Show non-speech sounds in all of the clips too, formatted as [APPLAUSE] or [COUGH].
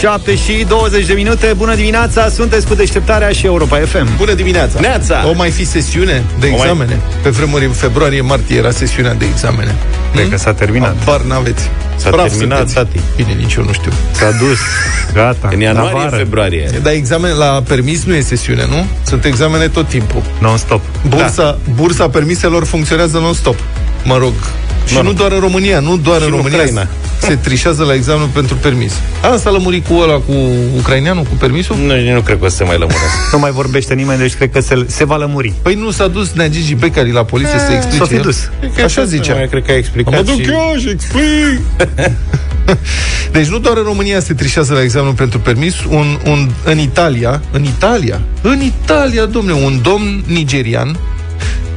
7 și 20 de minute. Bună dimineața, sunteți cu deșteptarea și Europa FM. Bună dimineața! Neața! O mai fi sesiune de O mai- examene? Pe vremuri, în februarie-martie era sesiunea de examene. Cred că s-a terminat. Bar n-aveți. S-a Praf terminat, sunteți. tati. Bine, nici eu nu știu. S-a dus. Gata. În La ianuarie, vară. februarie. Dar examen la permis nu e sesiune, nu? Sunt examene tot timpul. Non-stop. Bursa, da. bursa permiselor funcționează non-stop. Mă rog. Și Mă nu rog. doar în România, nu doar Și în în România Ucraina. Se trișează la examenul pentru permis. Asta a lămurit cu ăla, cu ucraineanul, cu permisul? Nu, nu cred că o să se mai lămuresc. Nu mai vorbește nimeni, deci cred că se, se va lămuri. Păi nu s-a dus Nea Gigi Becari la poliție să explice. s-a fi el? dus. Așa zicea. Mai cred că a explicat Mă duc și... eu și explic. [LAUGHS] deci nu doar în România se trișează la examenul pentru permis, un, un, în Italia, în Italia, în Italia, domne, un domn nigerian,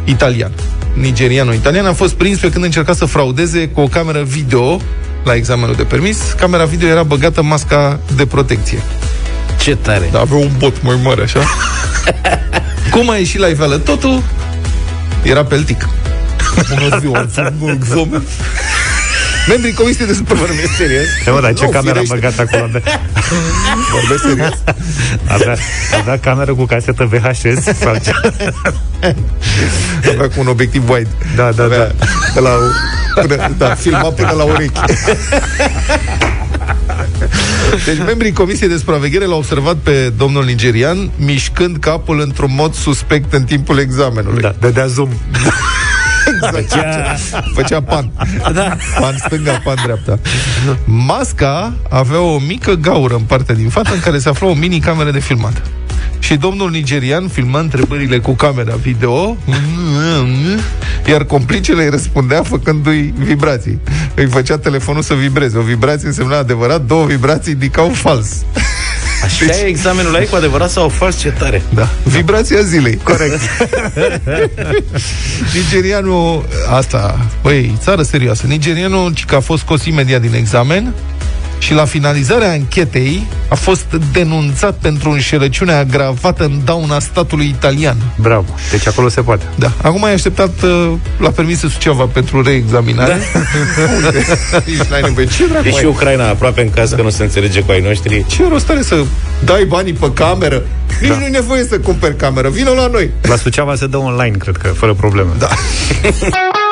italian, nigerianul italian a fost prins pe când încerca să fraudeze cu o cameră video la examenul de permis. Camera video era băgată în masca de protecție. Ce tare. Da, avea un bot mai mare, așa. [LAUGHS] Cum a ieșit la iveală totul? Era peltic. [LAUGHS] Bună ziua, am făcut un examen. Membrii Comisiei de Supraveghere serios. E, mă, dar ce Nu, cameră a firește. băgat acolo? De... [LAUGHS] Vorbesc serios. Avea, avea cameră cu casetă VHS sau ce? [LAUGHS] Avea cu un obiectiv wide. Da, da, Avea de la, până, da, filma până la urechi. [LAUGHS] Deci membrii Comisiei de Supraveghere l-au observat pe domnul nigerian mișcând capul într-un mod suspect în timpul examenului. Da, dădea zoom. Făcea, făcea pan. Da. Pan stânga, pan dreapta. Masca avea o mică gaură în partea din față în care se afla o mini-cameră de filmat. Și domnul nigerian filma întrebările cu camera video, iar complicele îi răspundea făcându-i vibrații. Îi făcea telefonul să vibreze. O vibrație însemna adevărat, două vibrații indicau fals. Așa e examenul la ei cu adevărat sau fals ce tare? Da. Vibrația zilei. Corect. [LAUGHS] Nigerianul, asta, băi, țară serioasă. Nigerianul, ci că a fost scos imediat din examen și la finalizarea anchetei a fost denunțat pentru înșelăciune agravată în dauna statului italian. Bravo. Deci acolo se poate. Da. Acum ai așteptat uh, la permisul Suceava pentru reexaminare. Da. Nici [LAUGHS] n-ai nevoie. Ce dracu E și ai? Ucraina aproape în caz că nu se înțelege cu ai noștri. Ce rost are să dai banii pe cameră? Nici da. nu e nevoie să cumperi cameră. Vină la noi. La Suceava se dă online, cred că, fără probleme. Da. [LAUGHS]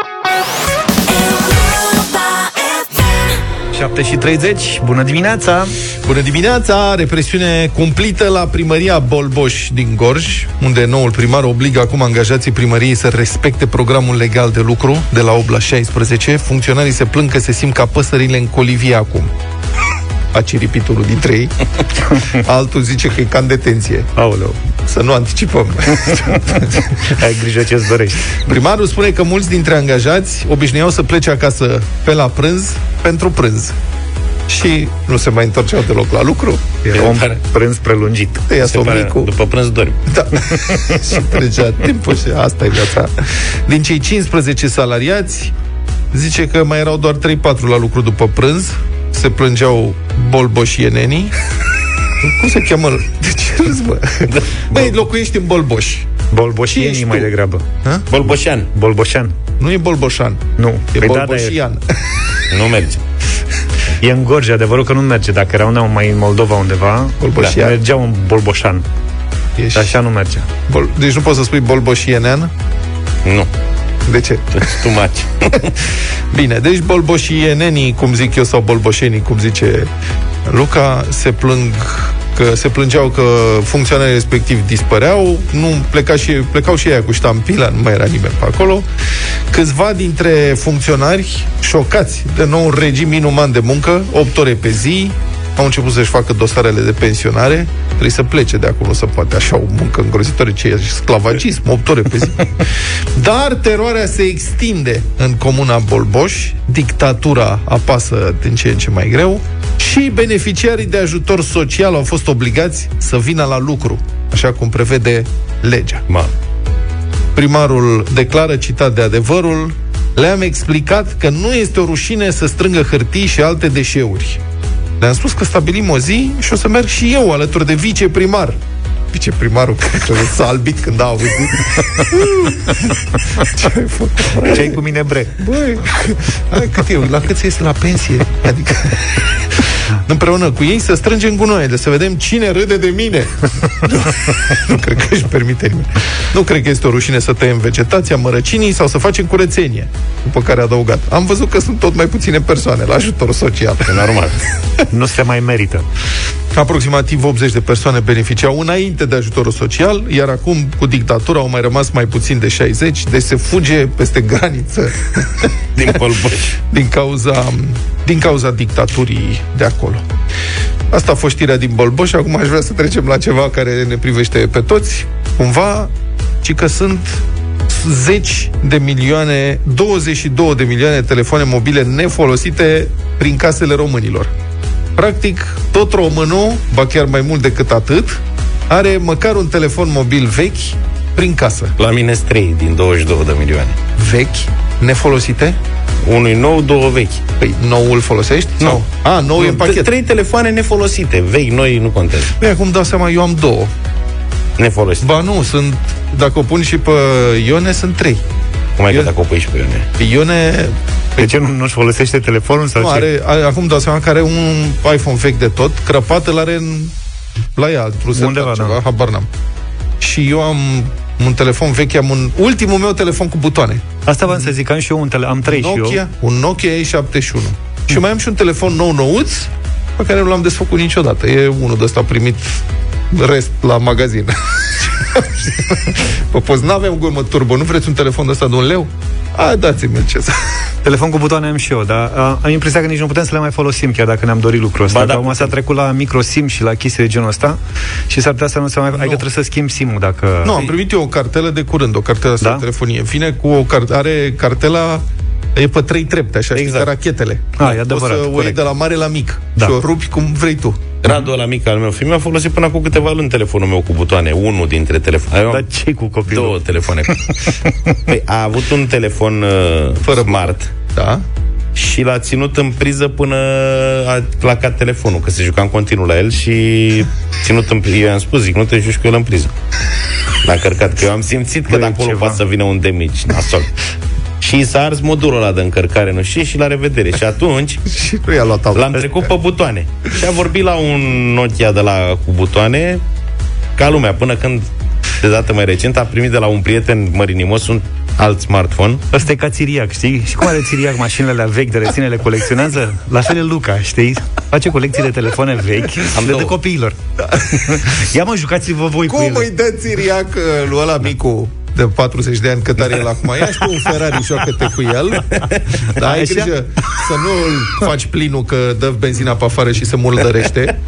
7 și 30, bună dimineața! Bună dimineața! Represiune cumplită la primăria Bolboș din Gorj, unde noul primar obligă acum angajații primăriei să respecte programul legal de lucru de la 8 la 16. Funcționarii se plâng că se simt ca păsările în colivie acum. A ciripit unul dintre ei. [LAUGHS] Altul zice că e ca în detenție. Aoleu, Să nu anticipăm. [LAUGHS] ai grijă ce-ți dorești. Primarul spune că mulți dintre angajați obișnuiau să plece acasă pe la prânz pentru prânz. Și nu se mai întorceau deloc la lucru. E un prânz prelungit. Ea Se pare, somnicul. după prânz dormi. Da. [LAUGHS] și trecea timpul și asta e viața. Din cei 15 salariați, zice că mai erau doar 3-4 la lucru după prânz, se plângeau bolboșienenii. Cum se cheamă? De ce râzi, bă? Băi, locuiești în Bolboș. Bolboșienii ești mai tu? degrabă. Bolboșan. Bolboșan. Nu e Bolboșan. Nu. E Păi da, dar e, Bolboșian. [LAUGHS] Nu merge. e în Gorj, adevărul că nu merge. Dacă erau neam mai în Moldova undeva, Bolboșian. da, mergeau în Bolboșan. Ești... Așa nu merge. Bol... Deci nu poți să spui Bolboșienean? Nu. De ce? Tu maci. [LAUGHS] Bine, deci bolboșienenii, cum zic eu, sau bolboșenii, cum zice Luca, se plâng că se plângeau că funcționarii respectiv dispăreau, nu pleca și, plecau și ei cu ștampila, nu mai era nimeni pe acolo. Câțiva dintre funcționari, șocați de nou regim inuman de muncă, 8 ore pe zi, au început să-și facă dosarele de pensionare, trebuie să plece de acolo, nu se poate așa o muncă îngrozitoare, ce e sclavagism, 8 ore pe zi. [LAUGHS] Dar teroarea se extinde în comuna Bolboș, dictatura apasă din ce în ce mai greu și beneficiarii de ajutor social au fost obligați să vină la lucru, așa cum prevede legea. Ma. Primarul declară, citat de adevărul, le-am explicat că nu este o rușine să strângă hârtii și alte deșeuri. Le-am spus că stabilim o zi și o să merg și eu alături de viceprimar. Viceprimarul [LAUGHS] cred că s-a albit când a auzit. [LAUGHS] Ce ai făcut? Ce ai cu mine, bre? Băi, hai, cât eu, la cât se iese la pensie? Adică... împreună cu ei să strângem gunoaiele, să vedem cine râde de mine. nu, [LAUGHS] nu cred că își permite nimeni. Nu cred că este o rușine să tăiem vegetația, mărăcinii sau să facem curățenie. După care a adăugat. Am văzut că sunt tot mai puține persoane la ajutor social. E normal. nu se mai merită. Aproximativ 80 de persoane beneficiau înainte de ajutorul social, iar acum, cu dictatura, au mai rămas mai puțin de 60, deci se fuge peste [LAUGHS] graniță din Bolboș. din cauza, din cauza dictaturii de acolo. Asta a fost știrea din Bolboș, acum aș vrea să trecem la ceva care ne privește pe toți. Cumva, ci că sunt zeci de milioane, 22 de milioane de telefoane mobile nefolosite prin casele românilor. Practic, tot românul, ba chiar mai mult decât atât, are măcar un telefon mobil vechi prin casă. La mine 3 din 22 de milioane. Vechi? Nefolosite? Unui nou, două vechi. Păi, noul folosești? Nu. Sau? A, nou e în pachet. Trei telefoane nefolosite. Vechi, noi nu contează. Păi, acum dau seama, eu am două. Nefolosite. Ba nu, sunt, dacă o pun și pe Ione, sunt trei. Cum ai Eu- că dacă o pui și pe Ione? Pe Ione De ce nu, nu-și folosește telefonul sau nu, ce? are, are, acum dau seama că are un iPhone vechi de tot, crăpat îl are în, la ea, într-un set Undeva, ceva, da. habar n-am. Și eu am un telefon vechi, am un ultimul meu telefon cu butoane. Asta v-am să zic, am și eu un tele... am trei și eu. Nokia, un Nokia E71. Și mai am și un telefon nou nouț, pe care nu l-am desfăcut niciodată. E unul de ăsta primit rest la magazin. [LAUGHS] Pă, poți, n-avem gurmă turbo, nu vreți un telefon de ăsta de un leu? A, dați-mi ce să... Telefon cu butoane am și eu, dar a, am impresia că nici nu putem să le mai folosim, chiar dacă ne-am dorit lucrul ăsta. Ba da, Dar acum s-a putem. trecut la micro SIM și la chestii de genul ăsta și s-ar putea să nu se mai... Adică trebuie să schimbi SIM-ul dacă... Nu, am primit eu o cartelă de curând, o cartelă asta Da? de telefonie. Vine cu o carte, are cartela E pe trei trepte, așa, exact. știi, Exact. ca rachetele. Ah, e adevărat, O să o iei corect. de la mare la mic Da. și o rupi cum vrei tu. Radu ăla mic al meu fiu mi-a folosit până acum câteva luni telefonul meu cu butoane. Unul dintre telefoane. Eu am Dar ce cu copilul? două telefoane. [LAUGHS] păi, a avut un telefon uh, Fără smart Da? și l-a ținut în priză până a placat telefonul, că se juca în continuu la el și ținut în priză. Eu i-am spus, zic, nu te juci cu el în priză. L-a cărcat, că eu am simțit că Băi, de acolo ceva. poate să vină un damage nasol. Și s-a ars modulul ăla de încărcare, nu știu, și la revedere. Și atunci [LAUGHS] Și nu i-a luat L-am trecut pe butoane. Și a vorbit la un Nokia de la cu butoane ca lumea, până când de dată mai recent a primit de la un prieten mărinimos un alt smartphone. Ăsta e ca țiriac, știi? Și cum are țiriac mașinile alea vechi de reține, le colecționează? La fel e Luca, știi? Face colecții de telefoane vechi, am le dă două. copiilor. [LAUGHS] Ia mă, jucați-vă voi cu Cum ele. îi dă țiriac uh, lui ăla micu de 40 de ani cât are el acum? Ia și tu un Ferrari, joacă-te cu el. Dar ai Așa? grijă să nu îl faci plinul că dă benzina pe afară și se murdărește.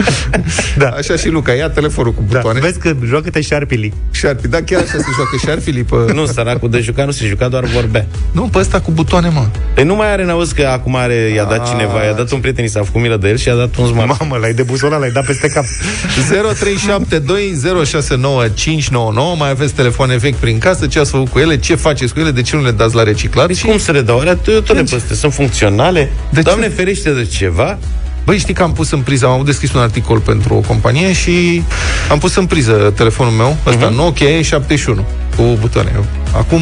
Da. Așa și Luca, ia telefonul cu Da, butoane. vezi că joacă-te șarpili. Șarpi, da, chiar așa se joacă șarpili pe... Nu, săracul de jucat nu se juca, doar vorbea. Nu, pe ăsta cu butoane, mă. Păi nu mai are, n-auzi că acum are, i-a dat Ah. cineva, i-a dat un prieten, i s-a făcut milă de el și i-a dat un smartphone. Mamă, l-ai de buzola, l-ai dat peste cap. 0372069599 Mai aveți telefoane vechi prin casă Ce ați făcut cu ele? Ce faceți cu ele? De ce nu le dați la reciclat? Deci cum să le dau? Alea, eu tot le păstrez. Sunt funcționale? De Doamne ce? ferește de ceva? Băi, știi că am pus în priză, am deschis un articol pentru o companie și am pus în priză telefonul meu, ăsta, uh-huh. Nokia E71, cu butoane. Acum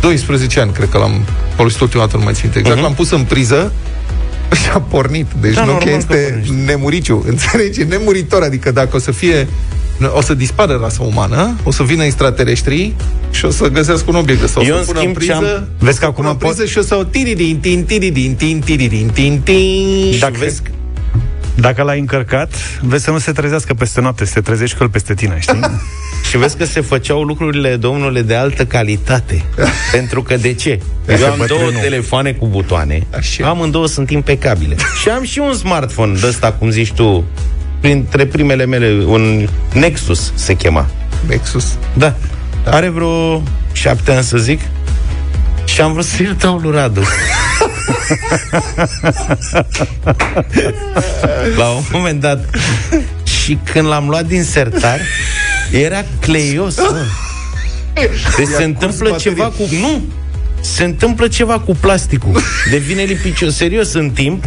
12 ani, cred că l-am folosit ultima dată, nu mai țin minte exact, uh-huh. l-am pus în priză [LAUGHS] și a pornit. Deci Da, da, Nokia normal că este pornește. nemuriciu, [LAUGHS] înțelegi? Nemuritor, adică dacă o să fie o să dispară rasa umană, o să vină extraterestrii și o să găsească un obiect ăsta. O Eu, să în pună schimb, în priză, ce-am- Vezi că o să pună acum în priză și o să o tiridin, tin, tiridin, tin, tiridin, tin, tin. Dacă- Vezi, Dacă l-ai încărcat, vezi să nu se trezească peste noapte, să te trezești cu el peste tine, știi? [LAUGHS] Și vezi că se făceau lucrurile, domnule, de altă calitate. [LAUGHS] Pentru că de ce? Este Eu am două bătrânul. telefoane cu butoane, Așa. amândouă sunt impecabile. [LAUGHS] și am și un smartphone de ăsta, cum zici tu, printre primele mele, un Nexus se chema. Nexus. Da. Are vreo șapte ani, să zic. Și am vrut să-i dau lui Radu. [LAUGHS] La un moment dat. Și când l-am luat din sertar, era cleios, mă. Deci se întâmplă curs ceva cu... Nu! Se întâmplă ceva cu plasticul. Devine lipicios. Serios, în timp,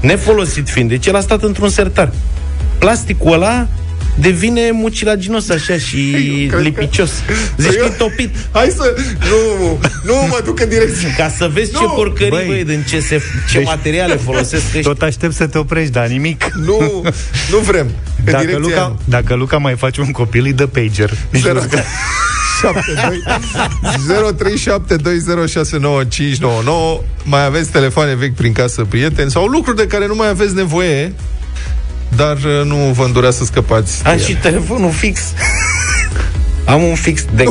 nefolosit fiind. Deci el a stat într-un sertar. Plasticul ăla devine mucilaginos așa și [LAUGHS] Eu cred că- lipicios. Zici că Eu- e topit. Hai să... Nu, nu mă duc în direcție. Ca să vezi ce Nu, porcării, băi. băi, din ce, se, ce Deci- materiale [LAUGHS] folosesc ăștia. Tot aștept să te oprești, dar nimic. Nu, nu vrem. În Dacă direcția aia Luca, nu. dacă Luca mai face un copil, îi dă pager. Nici Zero- [LAUGHS] nu- 0372069599 Mai aveți telefoane vechi prin casă, prieteni Sau lucruri de care nu mai aveți nevoie Dar uh, nu vă îndura să scăpați de Am ele. și telefonul fix. [LAUGHS] Am un fix de...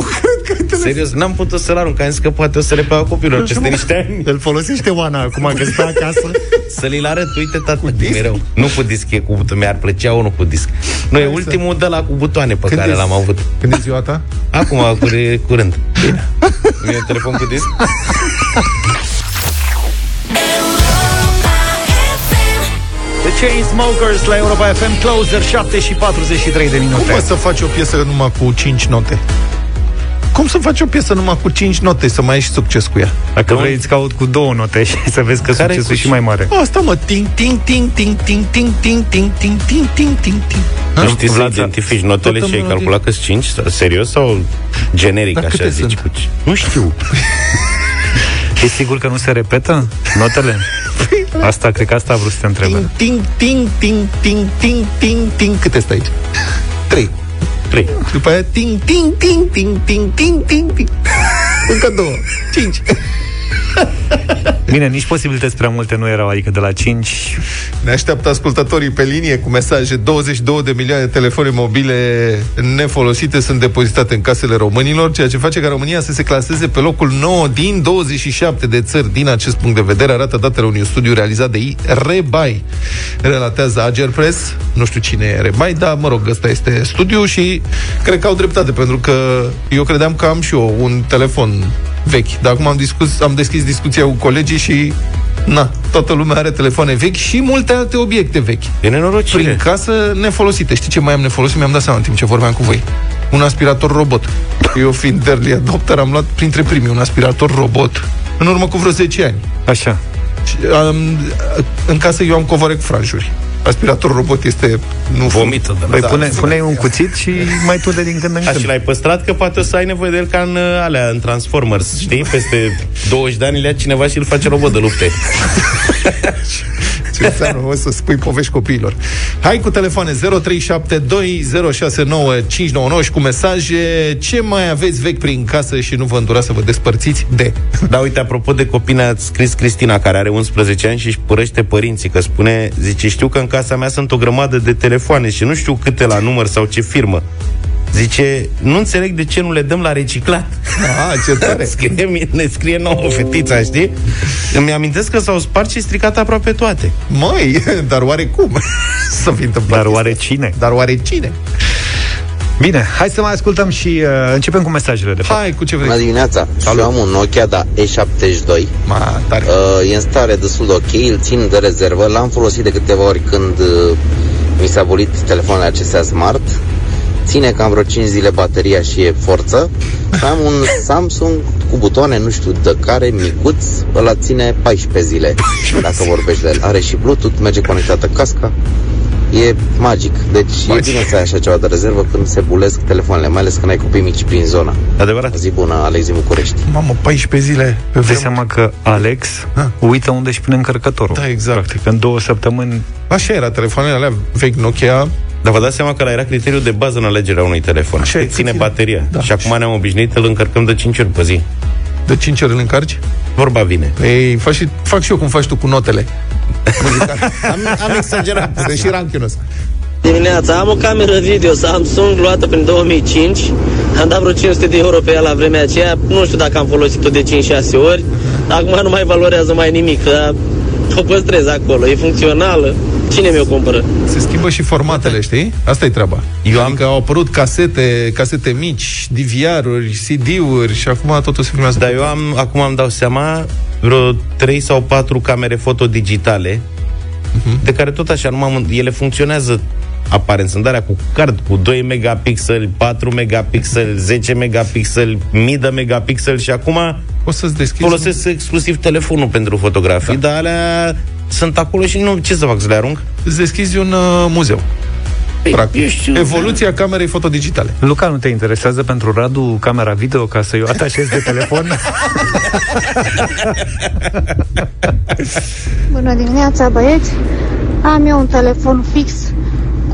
Serios, n-am putut să-l arunc, am zis că poate o să le pe copilor peste niște ani. Îl folosește Oana acum că stă acasă. [LAUGHS] Să li-l arăt, uite, tată, mereu. Nu cu disc, e cu butoane. Mi-ar plăcea unul cu disc. Nu, e Hai să- ultimul de la cu butoane pe Când care e- l-am avut. Când e ziua ta? Acum, cur- curând. [LAUGHS] Bine. Mi-e telefon cu disc? Chainsmokers la Europa FM Closer 7 și 43 de Cum minute. poți să faci o piesă numai cu 5 note? Cum să faci o piesă numai cu 5 note Să mai ai și succes cu ea? Dacă vrei, îți caut cu două note și să vezi că Care succesul cu e și mai mare. Asta mă, ting, ting, ting, ting, ting, ting, ting, ting, ting, ting, ting, ting, ting. Nu știi să Vlad, identifici notele Toată și ai melodie. calculat că 5? Serios sau generic, Dar așa câte zici? sunt? Cu... ci- Nu știu. E sigur că nu se repetă notele? Asta, cred că asta a vrut să te întrebe. Ting, ting, ting, ting, ting, ting, ting, ting. Câte stai aici? 3. 3. După aia ting, ting, ting, ting, ting, ting, ting, ting. Încă două. 5. [LAUGHS] Bine, nici posibilități prea multe nu erau, adică de la 5 Ne așteaptă ascultătorii pe linie cu mesaje. 22 de milioane de telefoane mobile nefolosite sunt depozitate în casele românilor, ceea ce face ca România să se claseze pe locul 9 din 27 de țări. Din acest punct de vedere, arată datele unui studiu realizat de Rebai. Relatează Ager Press. Nu știu cine e Rebai, dar, mă rog, ăsta este studiu și cred că au dreptate, pentru că eu credeam că am și eu un telefon vechi. Dar acum am, discus, am deschis discuția cu colegii și Na, toată lumea are telefoane vechi și multe alte obiecte vechi. E nenorocire. Prin casă nefolosite. Știi ce mai am nefolosit? Mi-am dat seama în timp ce vorbeam cu voi. Un aspirator robot. Eu fiind [LAUGHS] early adopter am luat printre primii un aspirator robot în urmă cu vreo 10 ani. Așa. Și, am, în casă eu am covoare cu franjuri. Aspirator robot este... Nu Vomită de Păi Da. pune, pune un cuțit și mai tu de din când în A, când. și l-ai păstrat că poate o să ai nevoie de el ca în uh, alea, în Transformers, știi? Peste 20 de ani le ia cineva și îl face robot de lupte. [LAUGHS] Ce înseamnă, o să spui povești copiilor. Hai cu telefoane 0372069599 și cu mesaje ce mai aveți vechi prin casă și nu vă îndura să vă despărțiți de. Da, uite, apropo de copii, ne-a scris Cristina, care are 11 ani și își părăște părinții, că spune, zice, știu că în casa mea sunt o grămadă de telefoane și nu știu câte la număr sau ce firmă. Zice, nu înțeleg de ce nu le dăm la reciclat. Ah, ce tare! [LAUGHS] Scrie, ne scrie nouă fetița, știi? Îmi amintesc că s-au spart și stricat aproape toate. Măi, [LAUGHS] dar oare cum [LAUGHS] să fi întâmplat? Dar oare chestia? cine? Dar oare cine? Bine, hai să mai ascultăm și uh, începem cu mesajele de fapt. Hai, cu ce vrei? Bună dimineața! Salut. Și eu am un Nokia, da, E72. Ma, tare. Uh, e în stare destul de ok, îl țin de rezervă. L-am folosit de câteva ori când uh, mi s-a abolit telefoanele acestea smart. Ține cam vreo 5 zile bateria și e forță. Și am un Samsung cu butoane, nu știu de care, micuț, ăla ține 14 zile. Dacă vorbești de el. Are și Bluetooth, merge conectată casca. E magic. Deci Magic. e bine să ai așa ceva de rezervă când se bulesc telefoanele, mai ales când ai copii mici prin zona. Adevărat? O zi bună, Alex din București. Mamă, 14 zile. Pe Dai vremuri. seama că Alex Ha. uită unde își pune încărcătorul. Da, exact. Practic, în două săptămâni Așa era, telefoanele alea vechi Nokia. Dar vă dați seama că ăla era criteriul de bază în alegerea unui telefon. Așa e, Cât ține ține. bateria. Da. Și acum ne-am obișnuit, îl încărcăm de 5 ori pe zi. De 5 ori îl încarci? Vorba vine. Ei, fac și, fac și eu cum faci tu cu notele. [LAUGHS] Am, am exagerat. Sunt și ranchiunos. Dimineața am o cameră video Samsung luată prin 2005 Am dat vreo 500 de euro pe ea la vremea aceea Nu știu dacă am folosit-o de 5-6 ori Acum nu mai valorează mai nimic dar O păstrez acolo, e funcțională Cine mi-o cumpără? Se schimbă și formatele, știi? Asta e treaba. Eu am... Adică au apărut casete, casete mici, DVR-uri, CD-uri și acum totul se filmează. Dar eu am, acum îmi dau seama, vreo 3 sau 4 camere foto digitale, de care tot așa, numai, ele funcționează aparent, sunt alea cu card, cu 2 megapixeli, 4 megapixeli, 10 megapixeli, 1000 de megapixeli și acum Poți să-ți deschizi... folosesc exclusiv telefonul pentru fotografii, da. dar alea sunt acolo și nu, ce să fac, să le arunc? Îți deschizi un uh, muzeu. Practic. eu știu, Evoluția camerei fotodigitale. Luca, nu te interesează pentru Radu camera video ca să-i o atașezi de telefon? [LAUGHS] Bună dimineața, băieți! Am eu un telefon fix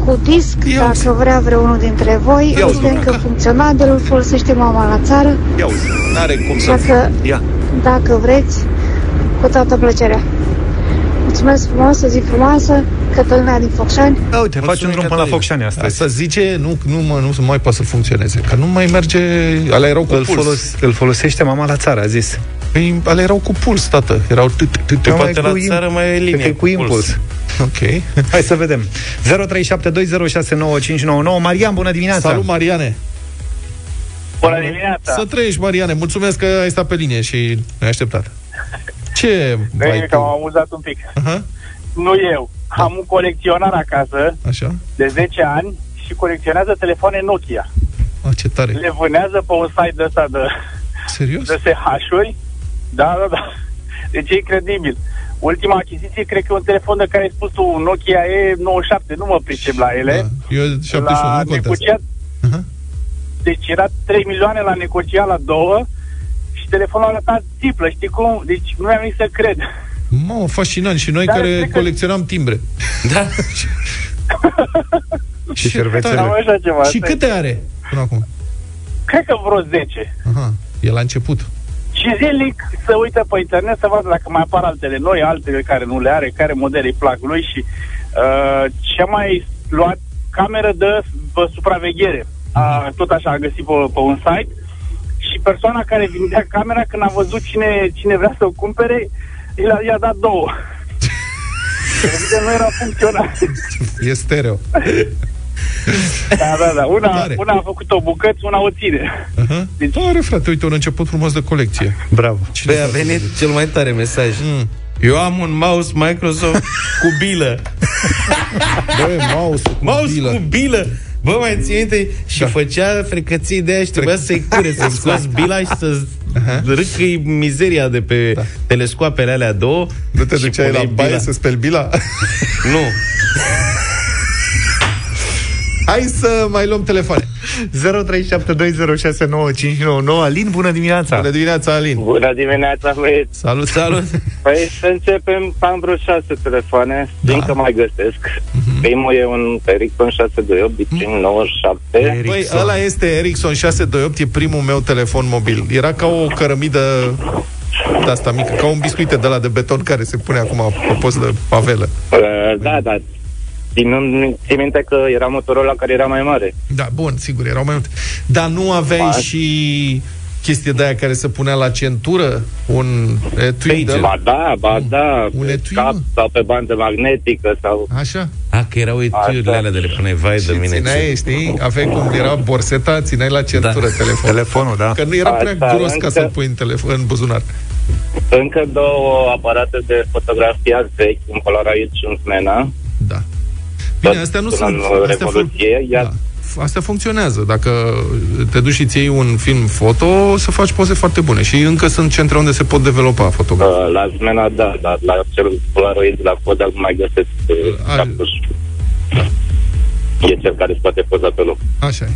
cu disc, Ia uzi. dacă vrea vreunul dintre voi. Ia uzi, Evident Luca. că funcționabil, îl folosește mama la țară, Ia uzi, n-are cum să... așa că, Ia. dacă vreți, cu toată plăcerea. Mulțumesc frumos, o zi frumoasă, Cătălina din Focșani. Da, uite, faci un drum până la Cătălin. Focșani astăzi. Asta zice, nu, nu, mă, nu mai poate să funcționeze, că nu mai merge... Alea erau cu Îl, puls. folos, îl folosește mama la țară, a zis. Păi, alea erau cu puls, tată. Erau... t- t- t- Pe Mai poate cu la im- țară mai e Cred linie că e cu impuls. Ok. Hai să vedem. 0372069599. Marian, bună dimineața! Salut, Mariane! Bună dimineața! Să trăiești, Mariane. Mulțumesc că ai stat pe linie și ne-ai așteptat. Ce Bine ai că m-am tu? amuzat un pic. Aha, Nu eu. Am un colecționar acasă așa. de 10 ani și colecționează telefoane Nokia. Ah, ce tare. Le vânează pe un site de ăsta de, Serios? de SH-uri. Da, da, da. Deci e incredibil. Ultima achiziție, cred că e un telefon de care ai spus tu, un Nokia E97, nu mă pricep la ele. Da. Eu 71, la nu contează. negociat, Aha. deci era 3 milioane la negociat la două și telefonul arăta triplă, știi cum? Deci nu mi-am nici să cred. Mamă, fascinant. Și noi Dar care cred că- colecționam timbre. Da? [LAUGHS] Și Ce șervețele. tare. Am așa ceva. Și asta e. câte are până acum? Cred că vreo 10. Aha, e la început. Și zilnic să uită pe internet să vadă dacă mai apar altele noi, altele care nu le are, care modele îi plac lui și uh, ce-a mai luat cameră de pe supraveghere. Uh, tot așa a găsit pe, pe un site și persoana care vindea camera când a văzut cine, cine vrea să o cumpere, i-a, i-a dat două. [LAUGHS] Evident, nu era funcțional. E stereo. da, da, da. Una, Tare. una a făcut o bucăți, una o ține. Aha. Deci- Tare, frate, uite, un început frumos de colecție. Bravo. Băi, a venit cel mai tare mesaj. Mm. Eu am un mouse Microsoft cu bilă. Băi, mouse cu Mouse bilă. cu bilă. Bă, mai ții minte? Și Da. făcea frecății de aia și trebuia să-i cure, să [LAUGHS] scoți bila și să râcăi mizeria de pe Da. telescoapele alea două. Nu te și duceai la puneai baie bila. să speli bila? Nu. [LAUGHS] Hai să mai luăm telefoane. 0372069599. Alin, bună dimineața! Bună dimineața, Alin. Bună dimineața, băieți! Salut, salut. Păi să începem, am vreo șase telefoane, Da. da. încă mai găsesc. Uh-huh. Primul e un Ericsson 628 Bitcoin 97. Ericsson. Păi, ăla este Ericsson 628, e primul meu telefon mobil. Era ca o cărămidă de asta mică, ca un biscuit de la de beton care se pune acum pe post de pavelă. Uh, da, da. Ținând, țin minte că era motorul la care era mai mare. Da, bun, sigur, erau mai multe. Dar nu aveai Ba. și chestie de aia care se punea la centură? Un etui de Ba da, ba da, Un pe etui, cap mă. sau pe bandă magnetică sau... Așa? A, că erau etuiurile Așa. alea de le puneai, vai de Și mine. țineai, ce- știi? Aveai cum era borseta, țineai la centură Da. telefonul. Telefonul, da. Că nu era prea Asta, gros ca încă- să-l pui în, telefon, în buzunar. Încă două aparate de fotografiat vechi, un Polaroid și un Smena. Da. Bine, Tot astea nu până sunt... în Astea, Revoluție, iar- da. Astea funcționează. Dacă te duci și ți iei un film foto, o să faci poze foarte bune. Și încă sunt centre unde se pot developa fotografii. Uh, la Smena, da, dar la cel Polaroid, la Kodak, nu mai găsesc uh, Ai- captuș. E cel care îți poate poza pe loc. Așa e.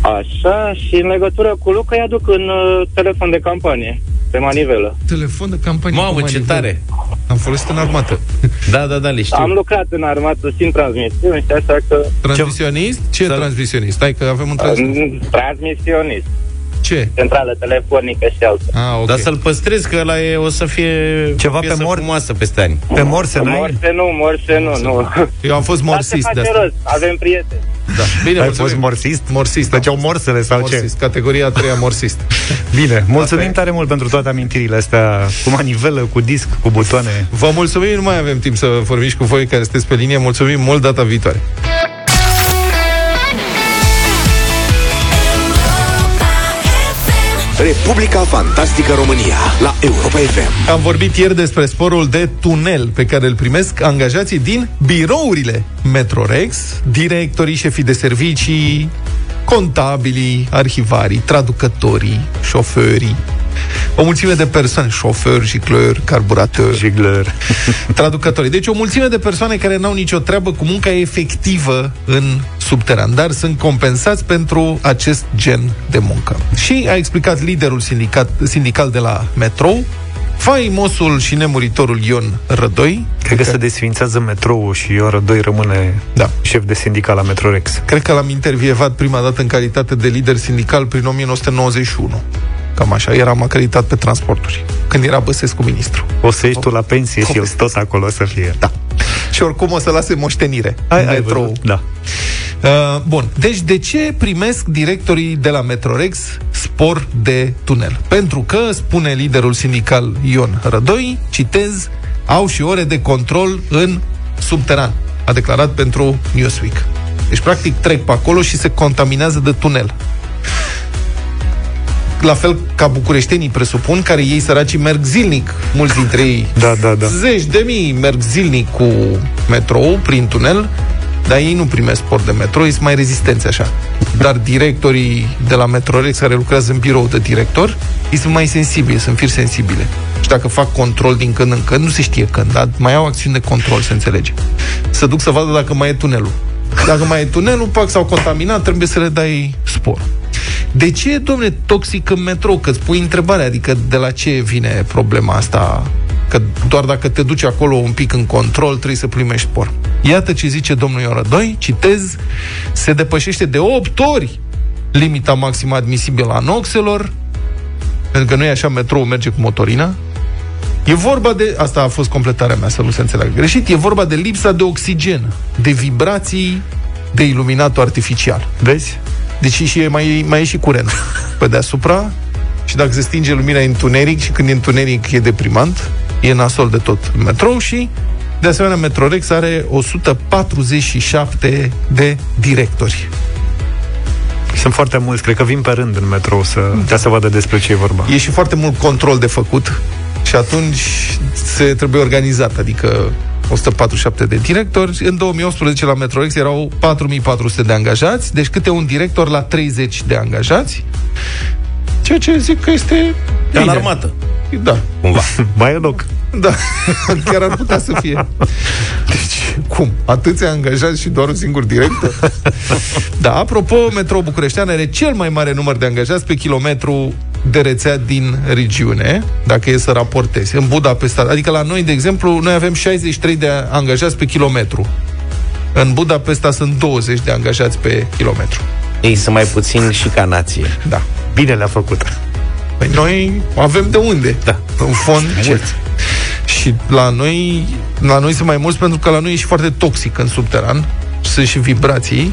Așa, și în legătură cu Luca îi aduc în uh, telefon de campanie, pe manivelă. Telefon de campanie. Mamă, cu ce manivelă. tare! Am folosit în armată. [LAUGHS] Da, da, da, le știu. Am lucrat în armată și în transmisiuni și așa că... Transmisionist? Ce e Să- transmisionist? Stai că avem un transmisionist. uh, Transmisionist, Ce? centrală telefonică și altă. Ah, ok. Dar să-l păstrezi, că ăla e, o să fie Ceva o pe piesă mor- frumoasă peste ani. Pe morse, n-ai? Morse nu, morse nu, nu. Eu am fost Dar se morsist de face asta. rost, avem prieteni. Da. Bine, Ai mulțumim. fost morsist? Morsist. Făceau morsele sau ce? Morsist, categoria a treia morsist. [LAUGHS] Bine, mulțumim e. tare mult pentru toate amintirile astea cu manivelă, cu disc, cu butoane. Vă mulțumim, nu mai avem timp să vorbim și cu voi care sunteți pe linie. Mulțumim mult data viitoare. Republica Fantastică România la Europa FM. Am vorbit ieri despre sporul de tunel pe care îl primesc angajații din birourile Metrorex, directorii, șefii de servicii, contabilii, arhivarii, traducătorii, șoferii, O mulțime de persoane, șoferi, jiclări, carburatori, Jigler. [LAUGHS] traducători. Deci o mulțime de persoane care n-au nicio treabă cu munca efectivă în subteran, dar sunt compensați pentru acest gen de muncă. Și a explicat liderul sindicat, sindical de la Metrou, faimosul și nemuritorul Ion Rădoi, Cred că se desfințează metroul și Iora 2 rămâne Da. șef de sindical la Metrorex. Cred că l-am intervievat prima dată în calitate de lider sindical prin 1991. Cam așa, eram acreditat pe transporturi, când era Băsescu ministru. O să ieși tu la pensie și el tot acolo o să fie. Da. Și oricum o să lase moștenire. Ai, ai Metrou. văzut? Da. Uh, bun, deci de ce primesc directorii de la Metrorex spor de tunel? Pentru că, spune liderul sindical Ion Rădoi, citez, au și ore de control în subteran, a declarat pentru Newsweek. Deci, practic, trec pe acolo și se contaminează de tunel. La fel ca bucureștenii, presupun, care ei săracii merg zilnic, mulți dintre ei Da, da, da. Zeci de mii merg zilnic cu metrou prin tunel, dar ei nu primesc sport de metrou, ei sunt mai rezistenți așa. Dar directorii de la Metrorex care lucrează în birou de director, ei sunt mai sensibili, sunt firi sensibile. Și dacă fac control din când în când, nu se știe când, dar mai au acțiuni de control, se înțelege. Să duc să vadă dacă mai e tunelul. Dacă mai e tunelul, pac, s-au contaminat, trebuie să le dai spor. De ce e, domne, toxic în metrou? Că îți pui întrebarea, adică de la ce vine problema asta? Că doar dacă te duci acolo un pic în control, trebuie să primești spor. Iată ce zice domnul Ioră 2, citez, se depășește de 8 ori limita maximă admisibilă a noxelor, pentru că nu e așa, metrou merge cu motorina, E vorba de, asta a fost completarea mea, să nu se înțeleagă greșit, e vorba de lipsa de oxigen, de vibrații, de iluminatul artificial. Vezi? Deci și e mai, mai e și curent [LAUGHS] pe deasupra și dacă se stinge lumina e întuneric și când e întuneric e deprimant, e nasol de tot în metrou și de asemenea Metrorex are 147 de directori. Sunt foarte mulți, cred că vin pe rând în metrou să, ca să vadă despre ce e vorba. E și foarte mult control de făcut și atunci se trebuie organizat, adică 147 de directori. În 2018 la Metrorex erau 4400 de angajați, deci câte un director la 30 de angajați. Ceea ce zic că este Ca în bine. armată, Da, cumva. [LAUGHS] Mai e loc. da, [LAUGHS] chiar ar putea să fie. Deci, cum? Atâția angajați și doar un singur director? [LAUGHS] Da, apropo, Metrou Bucureștean are cel mai mare număr de angajați pe kilometru de rețea din regiune, dacă e să raportezi, în Budapesta. Adică la noi, de exemplu, noi avem 63 de angajați pe kilometru. În Budapesta sunt 20 de angajați pe kilometru. Ei sunt mai puțini și ca nație. Da. Bine le-a făcut. Păi noi avem de unde. Da. În fond. Mulți. Și la noi, la noi sunt mai mulți pentru că la noi e și foarte toxic în subteran. Sunt și vibrații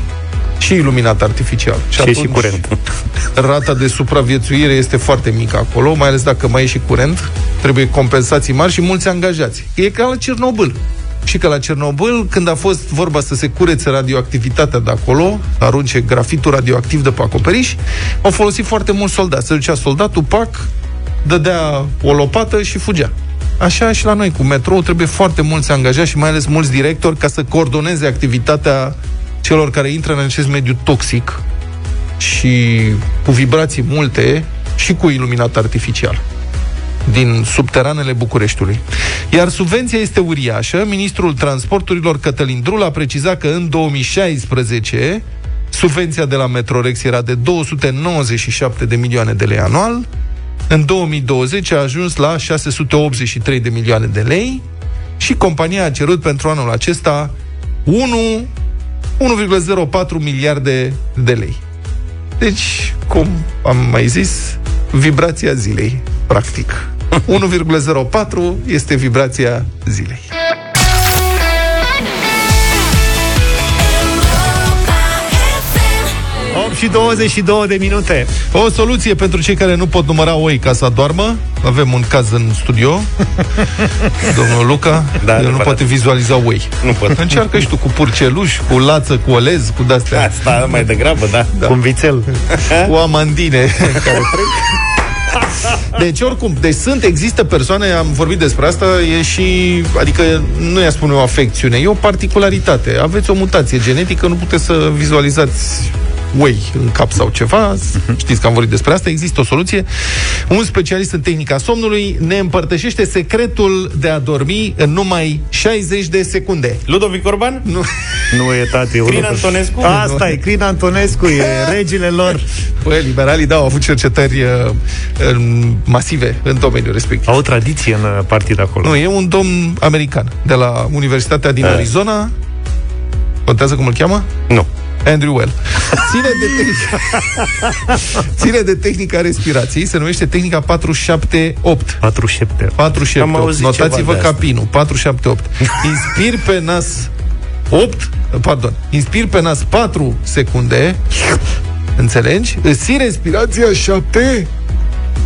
și iluminat artificial. Și e și curent. [LAUGHS] Rata de supraviețuire este foarte mică acolo, mai ales dacă mai e și curent. Trebuie compensații mari și mulți angajați. E ca la Cernobâl. Și că la Cernobâl, când a fost vorba să se curețe radioactivitatea de acolo, arunce grafitul radioactiv de pe acoperiș, au folosit foarte mulți soldați. Se ducea soldatul, pac, dădea o lopată și fugea. Așa și la noi, cu metrou, trebuie foarte mulți angajați și mai ales mulți directori ca să coordoneze activitatea celor care intră în acest mediu toxic și cu vibrații multe și cu iluminat artificial din subteranele Bucureștiului. Iar subvenția este uriașă. Ministrul Transporturilor Cătălin Drul a precizat că în 2016 subvenția de la Metrorex era de 297 de milioane de lei anual. În 2020 a ajuns la 683 de milioane de lei și compania a cerut pentru anul acesta 1 1,04 miliarde de lei. Deci, cum am mai zis, vibrația zilei, practic. [LAUGHS] 1,04 este vibrația zilei. Și 22 de minute. O soluție pentru cei care nu pot număra oi ca să doarmă. Avem un caz în studio. [LAUGHS] Domnul Luca, Da, el nu adevărat. poate vizualiza oi. Nu pot. Încearcă și tu cu purceluș, cu lață, cu olez, cu de-astea. Asta mai degrabă, da. Da. Cu un vițel. [LAUGHS] cu amandine [LAUGHS] care trec. Deci, oricum, deci sunt, există persoane, am vorbit despre asta, e și, adică nu i-a spune o afecțiune, e o particularitate. Aveți o mutație genetică, nu puteți să vizualizați whey în cap sau ceva, știți că am vorbit despre asta, există o soluție. Un specialist în tehnica somnului ne împărtășește secretul de a dormi în numai 60 de secunde. Ludovic Orban? Nu. Nu e tati. Crin unul- Antonescu? Asta e, Crin Antonescu, e [LAUGHS] regele lor. Păi, liberalii, da, au avut cercetări uh, în- masive în domeniul respectiv. Au o tradiție în uh, partid acolo. Nu, e un domn american de la Universitatea din Arizona. Contează cum îl cheamă? Nu. Andrew Well. Ține de, tehnica, [LAUGHS] ține de tehnica respirației, se numește tehnica 478. 47. 478. Am auzit Notați-vă ceva de asta. capinul. 478. Inspir pe nas 8, pardon, inspir pe nas 4 secunde. Înțelegi? Îți ții respirația 7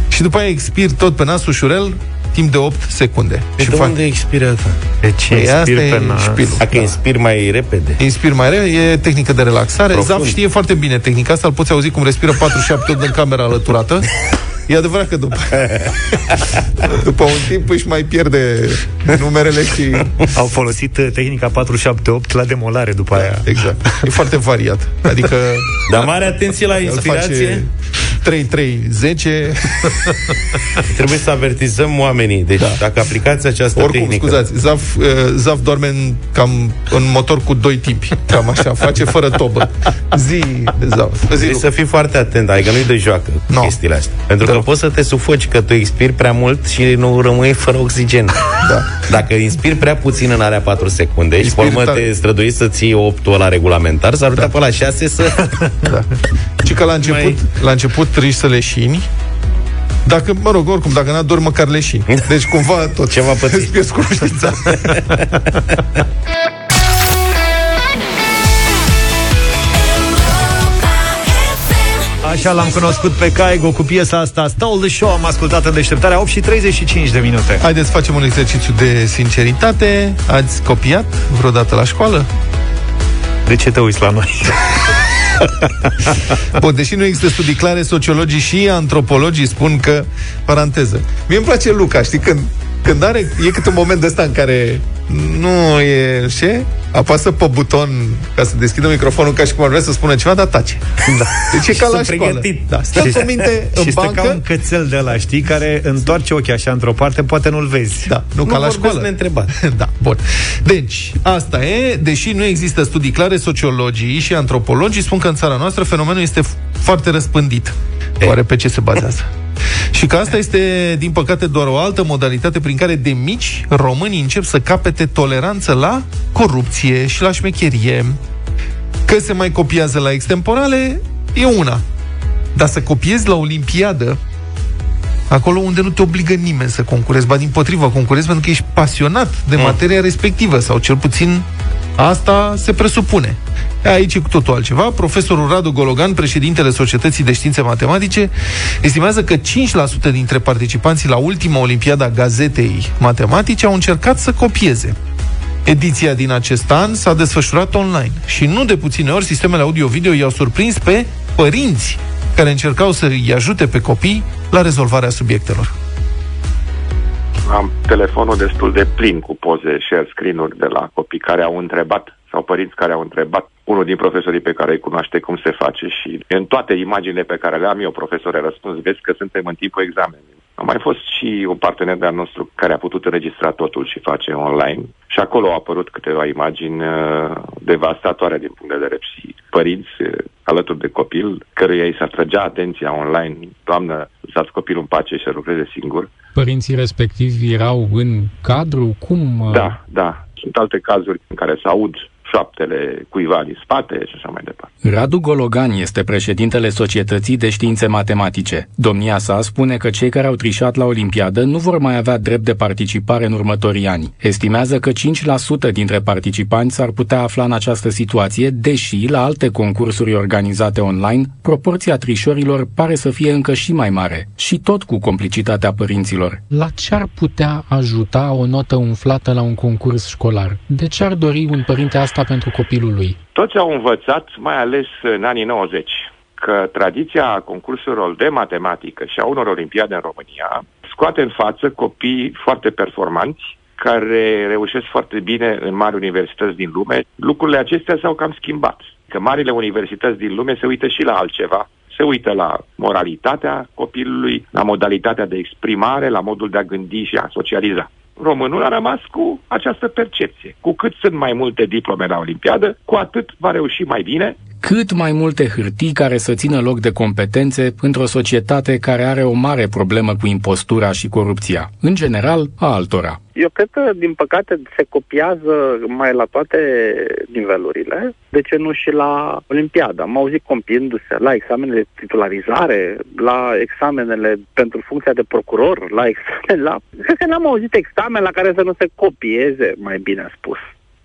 și după aia expir tot pe nas ușurel timp de 8 secunde. Și și de fac unde expiră asta? Deci Păi asta inspir e pe nas. șpilul. Dacă inspir mai repede. Inspir mai repede, e tehnică de relaxare. Profund. Zaf știe foarte bine tehnica asta, îl poți auzi cum respiră 4-7 din camera alăturată. E adevărat că după, [LAUGHS] după un timp își mai pierde numerele și... Au folosit uh, tehnica 478 la demolare după aia. Exact. E foarte variat. Adică Dar mare atenție la el inspirație. Face 3-3-10 [LAUGHS] Trebuie să avertizăm oamenii. Deci, da. dacă aplicați această Oricum, tehnică... scuzați, Zaf, uh, Zaf doarme în, cam în motor cu doi timpi Cam așa, face fără tobă Zi, Zaf Zi, Trebuie Luca. să fii foarte atent, adică nu-i de joacă No. no. chestiile astea. Pentru Da. că poți să te sufoci, că tu expiri prea mult și nu rămâi fără oxigen. Da. Dacă inspiri prea puțin în alea 4 secunde și pe Inspiri urmă tare. te străduiești să ții 8 la regulamentar, s-ar putea pe la 6 să... Da. Și că la început, Mai- la început riști să leșini dacă, mă rog, oricum, dacă n-a dormi, măcar leșini. [LAUGHS] Deci, cumva, tot Ceva păți. îți pierzi cunoștința. [LAUGHS] Așa l-am cunoscut pe Caigo cu piesa asta Stole the Show, am ascultat în deșteptarea 8 și 35 de minute. Haideți să facem un exercițiu de sinceritate. Ați copiat vreodată la școală? De ce te uiți la noi? [LAUGHS] [LAUGHS] Bun, deși nu există studii clare, sociologii și antropologii spun că, paranteză, mie îmi place Luca, știi, când, când are, e câte un moment ăsta în care nu e, ce? Apasă pe buton ca să deschidă microfonul ca și cum ar vrea să spună ceva, dar tace. Da. Deci e ca la Sunt școală. pregătit. Da, stă cu minte [LAUGHS] în și stă ca un bancă, cățel de la, știi, care întoarce ochii așa într-o parte, poate nu-l vezi. da, nu, Nu ca la vorbesc școală. neîntrebat. [LAUGHS] Da, bun. Deci, asta e, deși nu există studii clare, sociologii și antropologii spun că în țara noastră fenomenul este f- foarte răspândit. Oare pe ce se bazează? [LAUGHS] Și că asta este, din păcate, doar o altă modalitate prin care de mici românii încep să capete toleranță la corupție și la șmecherie. Că se mai copiază la extemporale e una. Dar să copiezi la Olimpiadă acolo unde nu te obligă nimeni să concurezi, ba din potrivă concurezi pentru că ești pasionat de materia respectivă sau cel puțin asta se presupune. Aici e cu totul altceva. Profesorul Radu Gologan, președintele Societății de Științe Matematice, estimează că 5% dintre participanții la ultima Olimpiada a Gazetei Matematice au încercat să copieze. Ediția din acest an s-a desfășurat online și nu de puține ori sistemele audio-video i-au surprins pe părinți care încercau să îi ajute pe copii la rezolvarea subiectelor. Am telefonul destul de plin cu poze share screen-uri de la copii care au întrebat sau părinți care au întrebat unul din profesorii pe care îi cunoaște cum se face și în toate imaginile pe care le am eu, profesore, răspuns, vezi că suntem în timpul examenului. A mai fost și un partener de-al nostru care a putut înregistra totul și face online și acolo au apărut câteva imagini uh, devastatoare din punct de vedere și părinți uh, alături de copil, căruia îi se atrăgea atenția online, doamnă, lăsați copilul în pace și să lucreze singur. Părinții respectivi erau în cadru? Cum? uh, Da, da. Sunt alte cazuri în care se aud șoaptele cuiva din spate și așa mai departe. Radu Gologan este președintele Societății de Științe Matematice. Domnia sa spune că cei care au trișat la Olimpiadă nu vor mai avea drept de participare în următorii ani. Estimează că 5% dintre participanți s-ar putea afla în această situație, deși la alte concursuri organizate online, proporția trișorilor pare să fie încă și mai mare, și tot cu complicitatea părinților. La ce ar putea ajuta o notă umflată la un concurs școlar? De ce ar dori un părinte asta pentru copilul lui? Toți au învățat, mai ales în anii 90, că tradiția concursurilor de matematică și a unor olimpiade în România scoate în față copii foarte performanți care reușesc foarte bine în mari universități din lume, lucrurile acestea s-au cam schimbat. Că marile universități din lume se uită și la altceva. Se uită la moralitatea copilului, la modalitatea de exprimare, la modul de a gândi și a socializa românul a rămas cu această percepție. Cu cât sunt mai multe diplome la Olimpiadă, cu atât va reuși mai bine. Cât mai multe hârtii care să țină loc de competențe într-o societate care are o mare problemă cu impostura și corupția, în general a altora. Eu cred că, din păcate, se copiază mai la toate nivelurile, de ce nu și la Olimpiada. Am auzit copiindu-se la examenele de titularizare, la examenele pentru funcția de procuror, la [LAUGHS] examen, la... Cred că n-am auzit examen la care să nu se copieze, mai bine spus.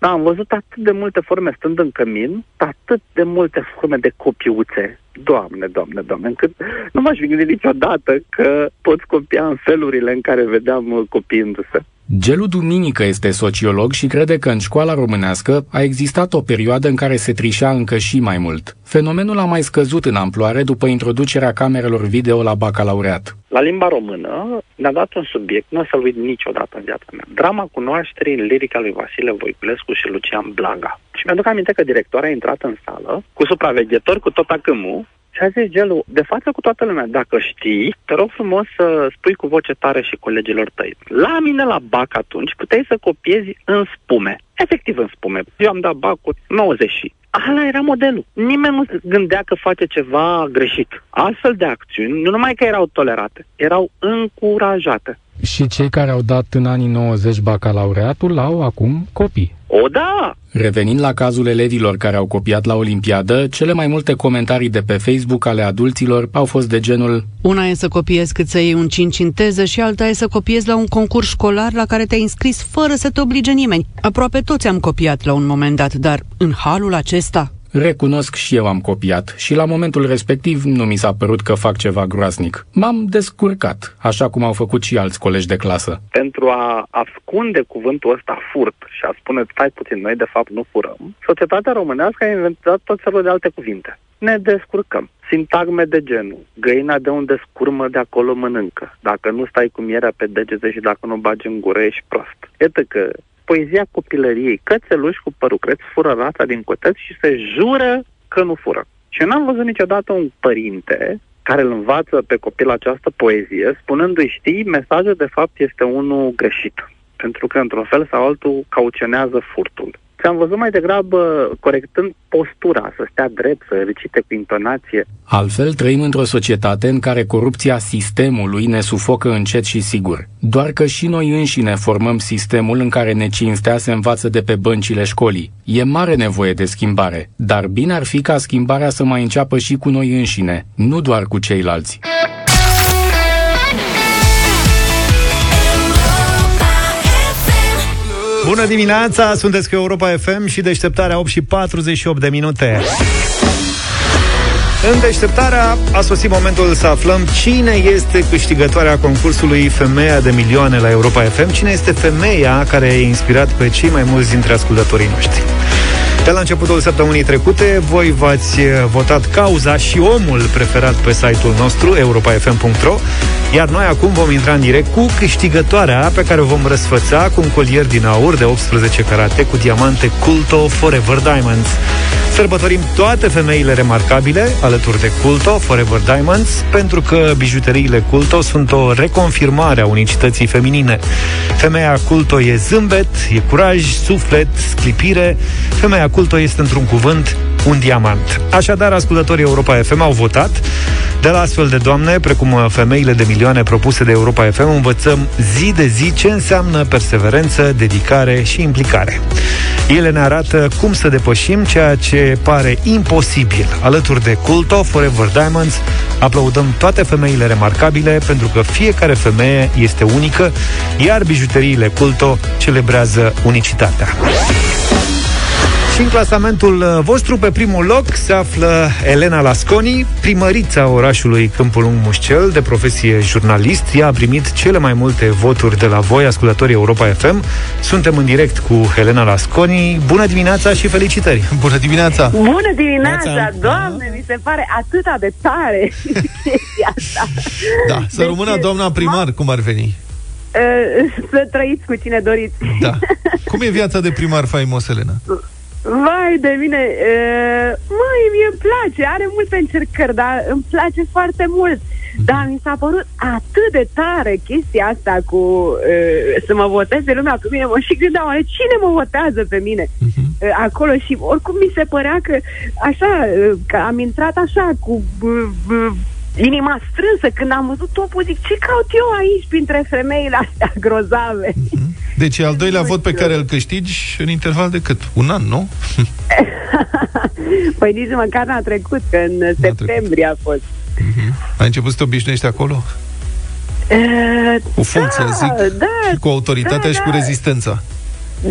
Da, am văzut atât de multe forme stând în cămin, atât de multe forme de copiuțe. Doamne, doamne, doamne, încât nu m-aș fi gândit niciodată că poți copia în felurile în care vedeam uh, copiindu-se. Gelu Duminică este sociolog și crede că în școala românească a existat o perioadă în care se trișa încă și mai mult. Fenomenul a mai scăzut în amploare după introducerea camerelor video la bacalaureat. La limba română ne-a dat un subiect, nu o să-l uit niciodată în viața mea. Drama cunoașterii în lirica lui Vasile Voiculescu și Lucian Blaga. Și mi-aduc aminte că directoarea a intrat în sală cu supraveghetori, cu tot acâmul, și a zis Gelu, de față cu toată lumea, dacă știi, te rog frumos să spui cu voce tare și colegilor tăi. La mine la BAC atunci puteai să copiezi în spume. Efectiv în spume. Eu am dat BAC-uri 90 Ala era modelul. Nimeni nu gândea că face ceva greșit. Astfel de acțiuni, nu numai că erau tolerate, erau încurajate. Și cei care au dat în anii 90 bacalaureatul au acum copii. O, da! Revenind la cazul elevilor care au copiat la Olimpiadă, cele mai multe comentarii de pe Facebook ale adulților au fost de genul Una e să copiezi cât să iei un 5 în teză și alta e să copiezi la un concurs școlar la care te-ai înscris fără să te oblige nimeni. Aproape toți am copiat la un moment dat, dar în halul acesta Recunosc și eu am copiat și la momentul respectiv nu mi s-a părut că fac ceva groaznic. M-am descurcat, așa cum au făcut și alți colegi de clasă. Pentru a ascunde cuvântul ăsta furt și a spune stai puțin, noi de fapt nu furăm, societatea românească a inventat tot felul de alte cuvinte. Ne descurcăm. Sintagme de genul, găina de unde scurmă de acolo mănâncă. Dacă nu stai cu mierea pe degete și dacă nu bagi în gură, ești prost. Iată că poezia copilăriei. Cățeluși cu părucreț fură rața din cotăți și se jură că nu fură. Și eu n-am văzut niciodată un părinte care îl învață pe copil această poezie, spunându-i, știi, mesajul de fapt este unul greșit. Pentru că, într-un fel sau altul, cauționează furtul. Ți-am văzut mai degrabă corectând postura, să stea drept, să recite cu intonație. Altfel, trăim într-o societate în care corupția sistemului ne sufocă încet și sigur. Doar că și noi înșine formăm sistemul în care necinstea se învață de pe băncile școlii. E mare nevoie de schimbare, dar bine ar fi ca schimbarea să mai înceapă și cu noi înșine, nu doar cu ceilalți. Bună dimineața, sunteți cu Europa FM și deșteptarea 8 și 48 de minute. În deșteptarea a sosit momentul să aflăm cine este câștigătoarea concursului Femeia de Milioane la Europa FM, cine este femeia care a inspirat pe cei mai mulți dintre ascultătorii noștri. Pe la începutul săptămânii trecute, voi v-ați eh, votat cauza și omul preferat pe site-ul nostru, europafm.ro, iar noi acum vom intra în direct cu câștigătoarea pe care o vom răsfăța cu un colier din aur de 18 carate cu diamante Culto Forever Diamonds. Sărbătorim toate femeile remarcabile alături de Culto Forever Diamonds pentru că bijuteriile Culto sunt o reconfirmare a unicității feminine. Femeia Culto e zâmbet, e curaj, suflet, sclipire. Femeia Culto este într-un cuvânt un diamant. Așadar, ascultătorii Europa FM au votat. De la astfel de doamne, precum femeile de milioane propuse de Europa FM, învățăm zi de zi ce înseamnă perseverență, dedicare și implicare. Ele ne arată cum să depășim ceea ce pare imposibil. Alături de Culto, Forever Diamonds, aplaudăm toate femeile remarcabile pentru că fiecare femeie este unică, iar bijuteriile Culto celebrează unicitatea. Și în clasamentul uh, vostru, pe primul loc, se află Elena Lasconi, primărița orașului Câmpul Lung Mușcel, de profesie jurnalist. Ea a primit cele mai multe voturi de la voi, ascultătorii Europa FM. Suntem în direct cu Elena Lasconi. Bună dimineața și felicitări! Bună dimineața! Bună dimineața! Doamne, mi se pare atâta de tare [LAUGHS] chestia asta. Da, să deci, rămână doamna primar, cum ar veni. uh, să trăiți cu cine doriți. Da. [LAUGHS] Cum e viața de primar faimos, Elena? Vai de mine, uh, măi, mie îmi place, are multe încercări, dar îmi place foarte mult. Dar mi s-a părut atât de tare chestia asta cu uh, să mă voteze lumea pe mine. Mă și gândeam, oare cine mă votează pe mine uh, acolo? Și oricum mi se părea că așa, uh, că am intrat așa cu uh, uh, inima strânsă când am văzut topul, zic, ce caut eu aici printre femeile astea grozave? Deci e al doilea vot pe care îl câștigi în interval de cât? Un an, nu? [LAUGHS] păi nici măcar n-a trecut, că în septembrie a fost. Ai început să te obișnuiești acolo? Uh, Cu funcția, da, zic, da, și cu autoritatea da, și cu da. rezistența.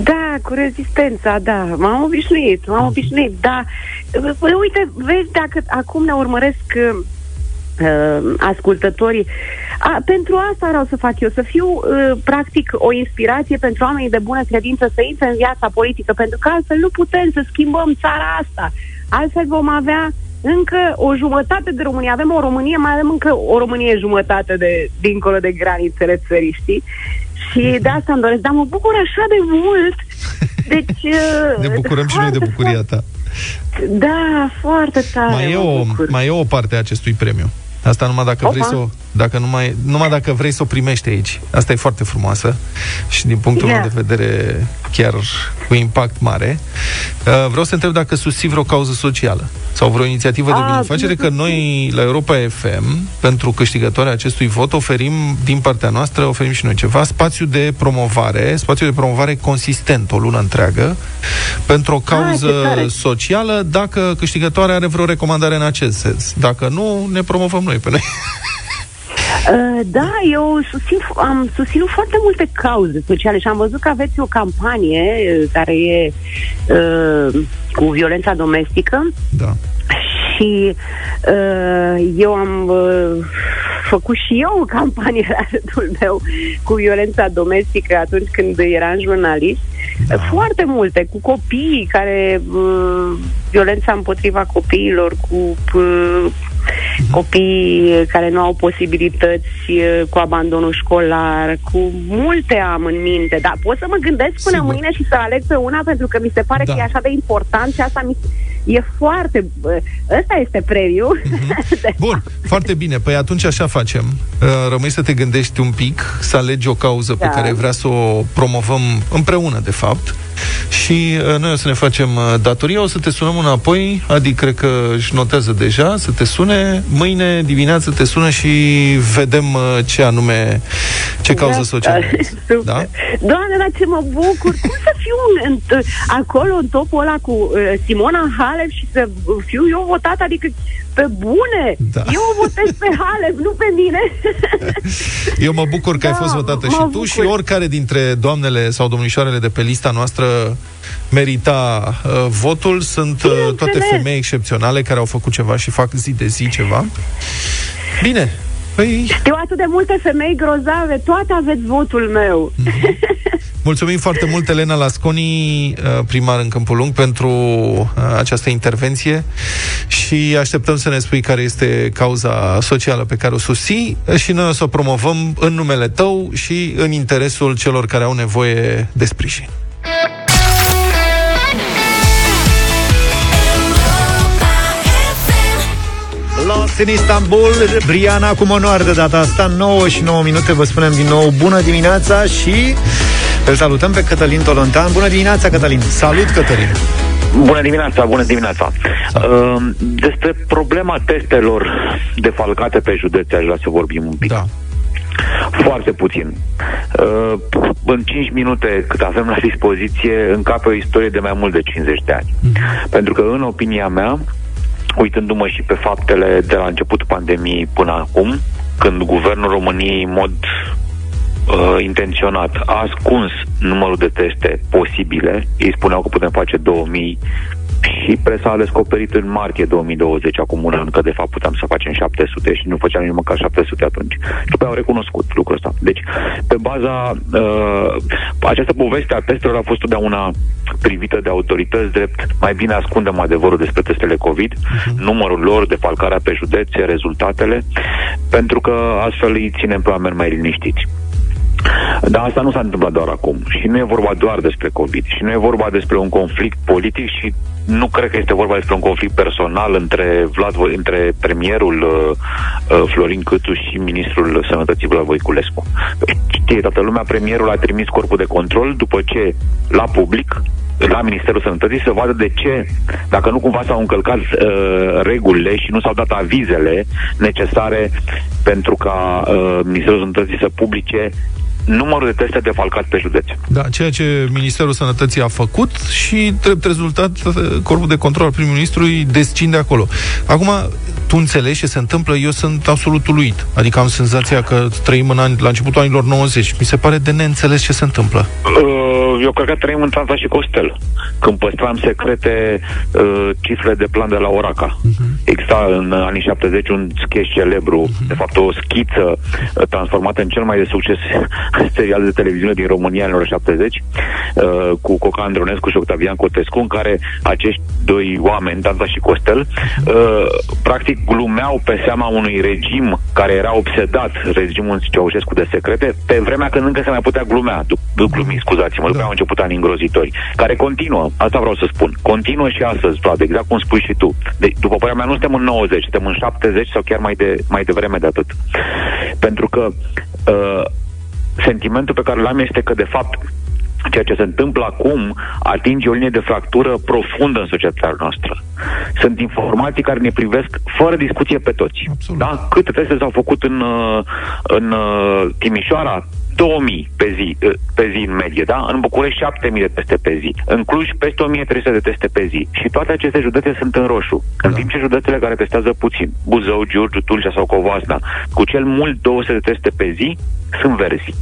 Da, cu rezistența, da. M-am obișnuit, m-am obișnuit, da. Păi, uite, vezi, dacă acum ne urmăresc uh, ascultătorii, a, pentru asta vreau să fac eu, să fiu uh, practic o inspirație pentru oamenii de bună credință să intre în viața politică, pentru că altfel nu putem să schimbăm țara asta. Altfel vom avea încă o jumătate de România. Avem o Românie, mai avem încă o Românie jumătate de dincolo de granițele țării, știi? Și de asta îmi doresc, dar mă bucur așa de mult. Deci... [LAUGHS] uh, Ne bucurăm și noi de bucuria ta. Da, foarte tare. Mai e, mă o, bucur. mai e o parte a acestui premiu. Asta numai dacă vrei Opa. să o, dacă numai, numai dacă vrei să o primești aici. Asta e foarte frumoasă și din punctul Yeah. meu de vedere chiar cu impact mare. Uh, Vreau să întreb dacă susții vreo cauză socială sau vreo inițiativă de Ah, binefacere, că bine, noi la Europa FM, pentru câștigătoarea acestui vot, oferim din partea noastră, oferim și noi ceva, spațiu de promovare, spațiu de promovare consistent, o lună întreagă, pentru o cauză ce tare. socială, dacă câștigătoarea are vreo recomandare în acest sens. Dacă nu, ne promovăm noi pe noi. [LAUGHS] Uh, da, eu susțin, am susținut foarte multe cauze sociale și am văzut că aveți o campanie uh, care e uh, cu violența domestică Da. și uh, eu am uh, făcut și eu o campanie la rândul meu cu violența domestică atunci când eram jurnalist. Da. Foarte multe, cu copii care uh, violența împotriva copiilor, cu uh, copii care nu au posibilități uh, cu abandonul școlar, cu multe am în minte, dar pot să mă gândesc până Sigur. mâine și să aleg pe una pentru că mi se pare Da. că e așa de important și asta mi e foarte... uh, Ăsta este premiul. [LAUGHS] Bun, foarte bine. Păi atunci așa facem. Uh, Rămâi să te gândești un pic, să alegi o cauză pe Da. care vrea să o promovăm împreună, de fapt. Și uh, noi o să ne facem uh, datoria, o să te sunăm înapoi, Adi cred că își notează deja, să te sune. Mâine dimineață te sună și vedem uh, ce anume, ce cauză Da, socială. da, [LAUGHS] super. Da? Doamne, dar ce mă bucur! Cum să fiu în, în, acolo, în topul ăla cu uh, Simona Halep și să fiu eu votat? Adică, pe bune! Da. Eu o votez pe Halep, nu pe mine! Eu mă bucur că ai Da, fost votată mă și tu bucur. și oricare dintre doamnele sau domnișoarele de pe lista noastră merita uh, votul. Sunt uh, toate Bineînțeles. femei excepționale care au făcut ceva și fac zi de zi ceva. Bine. Păi, Știu atât de multe femei grozave, toate aveți votul meu. mulțumim foarte mult, Elena Lasconi, uh, primar în Câmpul Lung, pentru uh, această intervenție și așteptăm să ne spui care este cauza socială pe care o susții și noi o să o promovăm în numele tău și în interesul celor care au nevoie de sprijin. Lost in Istanbul, Briana cu onoare de data asta 9 și 9 minute, vă spunem din nou bună dimineața și îl salutăm pe Cătălin Tolontan Bună dimineața, Cătălin Salut, Cătălin! Bună dimineața, bună dimineața. Uh, despre problema testelor defalcate pe județe aș vrea să vorbim un pic. Da. Foarte puțin. Uh, în 5 minute cât avem la dispoziție încape o istorie de mai mult de 50 de ani. Pentru că, în opinia mea, uitându-mă și pe faptele de la începutul pandemiei până acum, când guvernul României în mod uh, intenționat a ascuns numărul de teste posibile, ei spuneau că putem face 2000 și presa a descoperit în martie 2020, acum un an, că de fapt puteam să facem 700 și nu făceam nici măcar 700 atunci. Și pe au recunoscut lucrul ăsta. Deci, pe baza, uh, această poveste a testelor a fost totdeauna privită de autorități drept mai bine ascundem adevărul despre testele COVID, numărul lor, defalcarea pe județe, rezultatele, pentru că astfel îi ținem pe oameni mai liniștiți. Dar asta nu s-a întâmplat doar acum. Și nu e vorba doar despre COVID. Și nu e vorba despre un conflict politic și nu cred că este vorba despre un conflict personal între Vlad, Vo- între premierul uh, uh, Florin Câțu și ministrul Sănătății Vlad Voiculescu. Știe toată lumea, premierul a trimis corpul de control după ce la public la Ministerul Sănătății să vadă de ce, dacă nu cumva s-au încălcat uh, regulile și nu s-au dat avizele necesare pentru ca uh, Ministerul Sănătății să publice numărul de teste defalcat pe județe. Da, ceea ce Ministerul Sănătății a făcut și, drept rezultat, Corpul de Control al prim-ministrului descinde acolo. Acum, tu înțelegi ce se întâmplă? Eu sunt absolut uluit. Adică am senzația că trăim în ani, la începutul anilor 90. Mi se pare de neînțeles ce se întâmplă. Uh, eu cred că trăim în Tanța și Costel, când păstram secrete uh, cifre de plan de la Oraca. Uh-huh. Exista în anii 70 un sketch celebru, uh-huh. de fapt o schiță uh, transformată în cel mai de succes serial de televiziune din România în anilor 70, uh, cu Coca Andronescu și Octavian Cotescu, în care acești doi oameni, Tanța și Costel, uh, practic glumeau pe seama unui regim care era obsedat, regimul Ceaușescu de secrete, pe vremea când încă se mai putea glumea, du- glumi, scuzați-mă, după da. au început ani îngrozitori, care continuă, asta vreau să spun, continuă și astăzi, Vlad, exact cum spui și tu. De, după părerea mea, nu suntem în 90, suntem în 70 sau chiar mai, de, mai devreme de atât. Pentru că uh, sentimentul pe care l-am este că, de fapt, ceea ce se întâmplă acum atinge o linie de fractură profundă în societatea noastră. Sunt informații care ne privesc fără discuție pe toți. Absolut. Da? Câte teste s-au făcut în, uh, în uh, Timișoara? 2000 pe zi, uh, pe zi în medie, da? În București 7000 de teste pe zi. În Cluj peste 1300 de teste pe zi. Și toate aceste județe sunt în roșu. Da. În timp ce județele care testează puțin, Buzău, Giurgiu, Tulcea sau Covasna, cu cel mult 200 de teste pe zi, sunt verzi.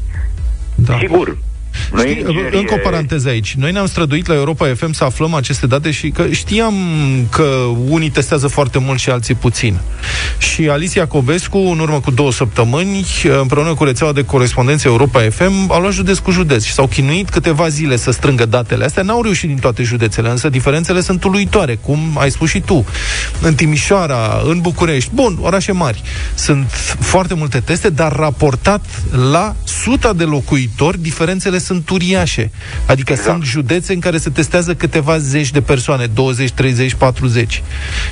Da. Sigur, noi, Știi, încă o paranteză aici. Noi ne-am străduit la Europa FM să aflăm aceste date și că știam că unii testează foarte mult și alții puțin. Și Alicia Cobescu, în urmă cu două săptămâni, împreună cu rețeaua de corespondențe Europa FM, au luat județ cu județ și s-au chinuit câteva zile să strângă datele astea. N-au reușit din toate județele, însă diferențele sunt uluitoare, cum ai spus și tu. În Timișoara, în București, bun, orașe mari, sunt foarte multe teste, dar raportat la suta de locuitori, diferențele sunt uriașe. Adică exact. sunt județe în care se testează câteva zeci de persoane, 20, 30, 40.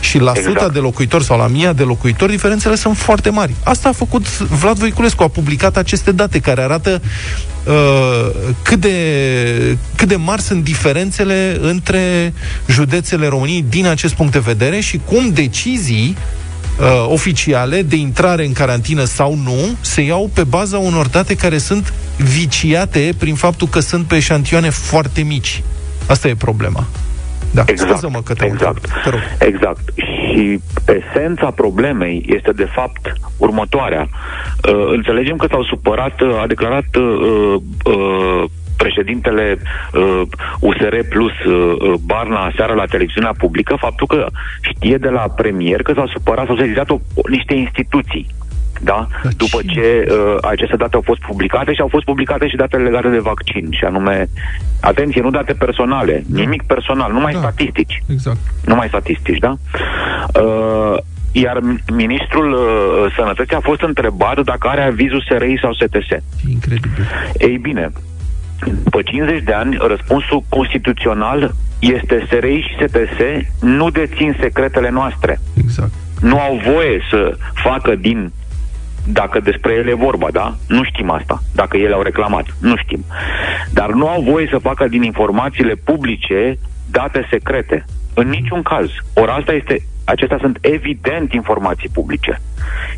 Și la exact. suta de locuitori sau la mia de locuitori, diferențele sunt foarte mari. Asta a făcut Vlad Voiculescu, a publicat aceste date care arată uh, cât, de, cât de mari sunt diferențele între județele României din acest punct de vedere și cum decizii uh, oficiale de intrare în carantină sau nu se iau pe baza unor date care sunt viciate prin faptul că sunt pe eșantioane foarte mici. Asta e problema. Da, exact, mă că te exact, te rog. exact. Și esența problemei este de fapt următoarea. Uh, înțelegem că s-au supărat, uh, a declarat uh, uh, președintele uh, USR Plus uh, Barna seara la televiziunea publică faptul că știe de la premier că s-au supărat, s-au sezizat o, niște instituții da? După ce uh, aceste date au fost publicate și au fost publicate și datele legate de vaccin, și anume, atenție, nu date personale, da. nimic personal, numai da. statistici. Exact. Numai statistici, da? Uh, iar ministrul uh, sănătății a fost întrebat dacă are avizul SRI sau STS. Incredibil. Ei bine, după 50 de ani, răspunsul constituțional este SRI și STS nu dețin secretele noastre. Exact. Nu au voie să facă din dacă despre ele e vorba, da? Nu știm asta, dacă ele au reclamat, nu știm. Dar nu au voie să facă din informațiile publice date secrete. În niciun caz. Ori asta este, acestea sunt evident informații publice.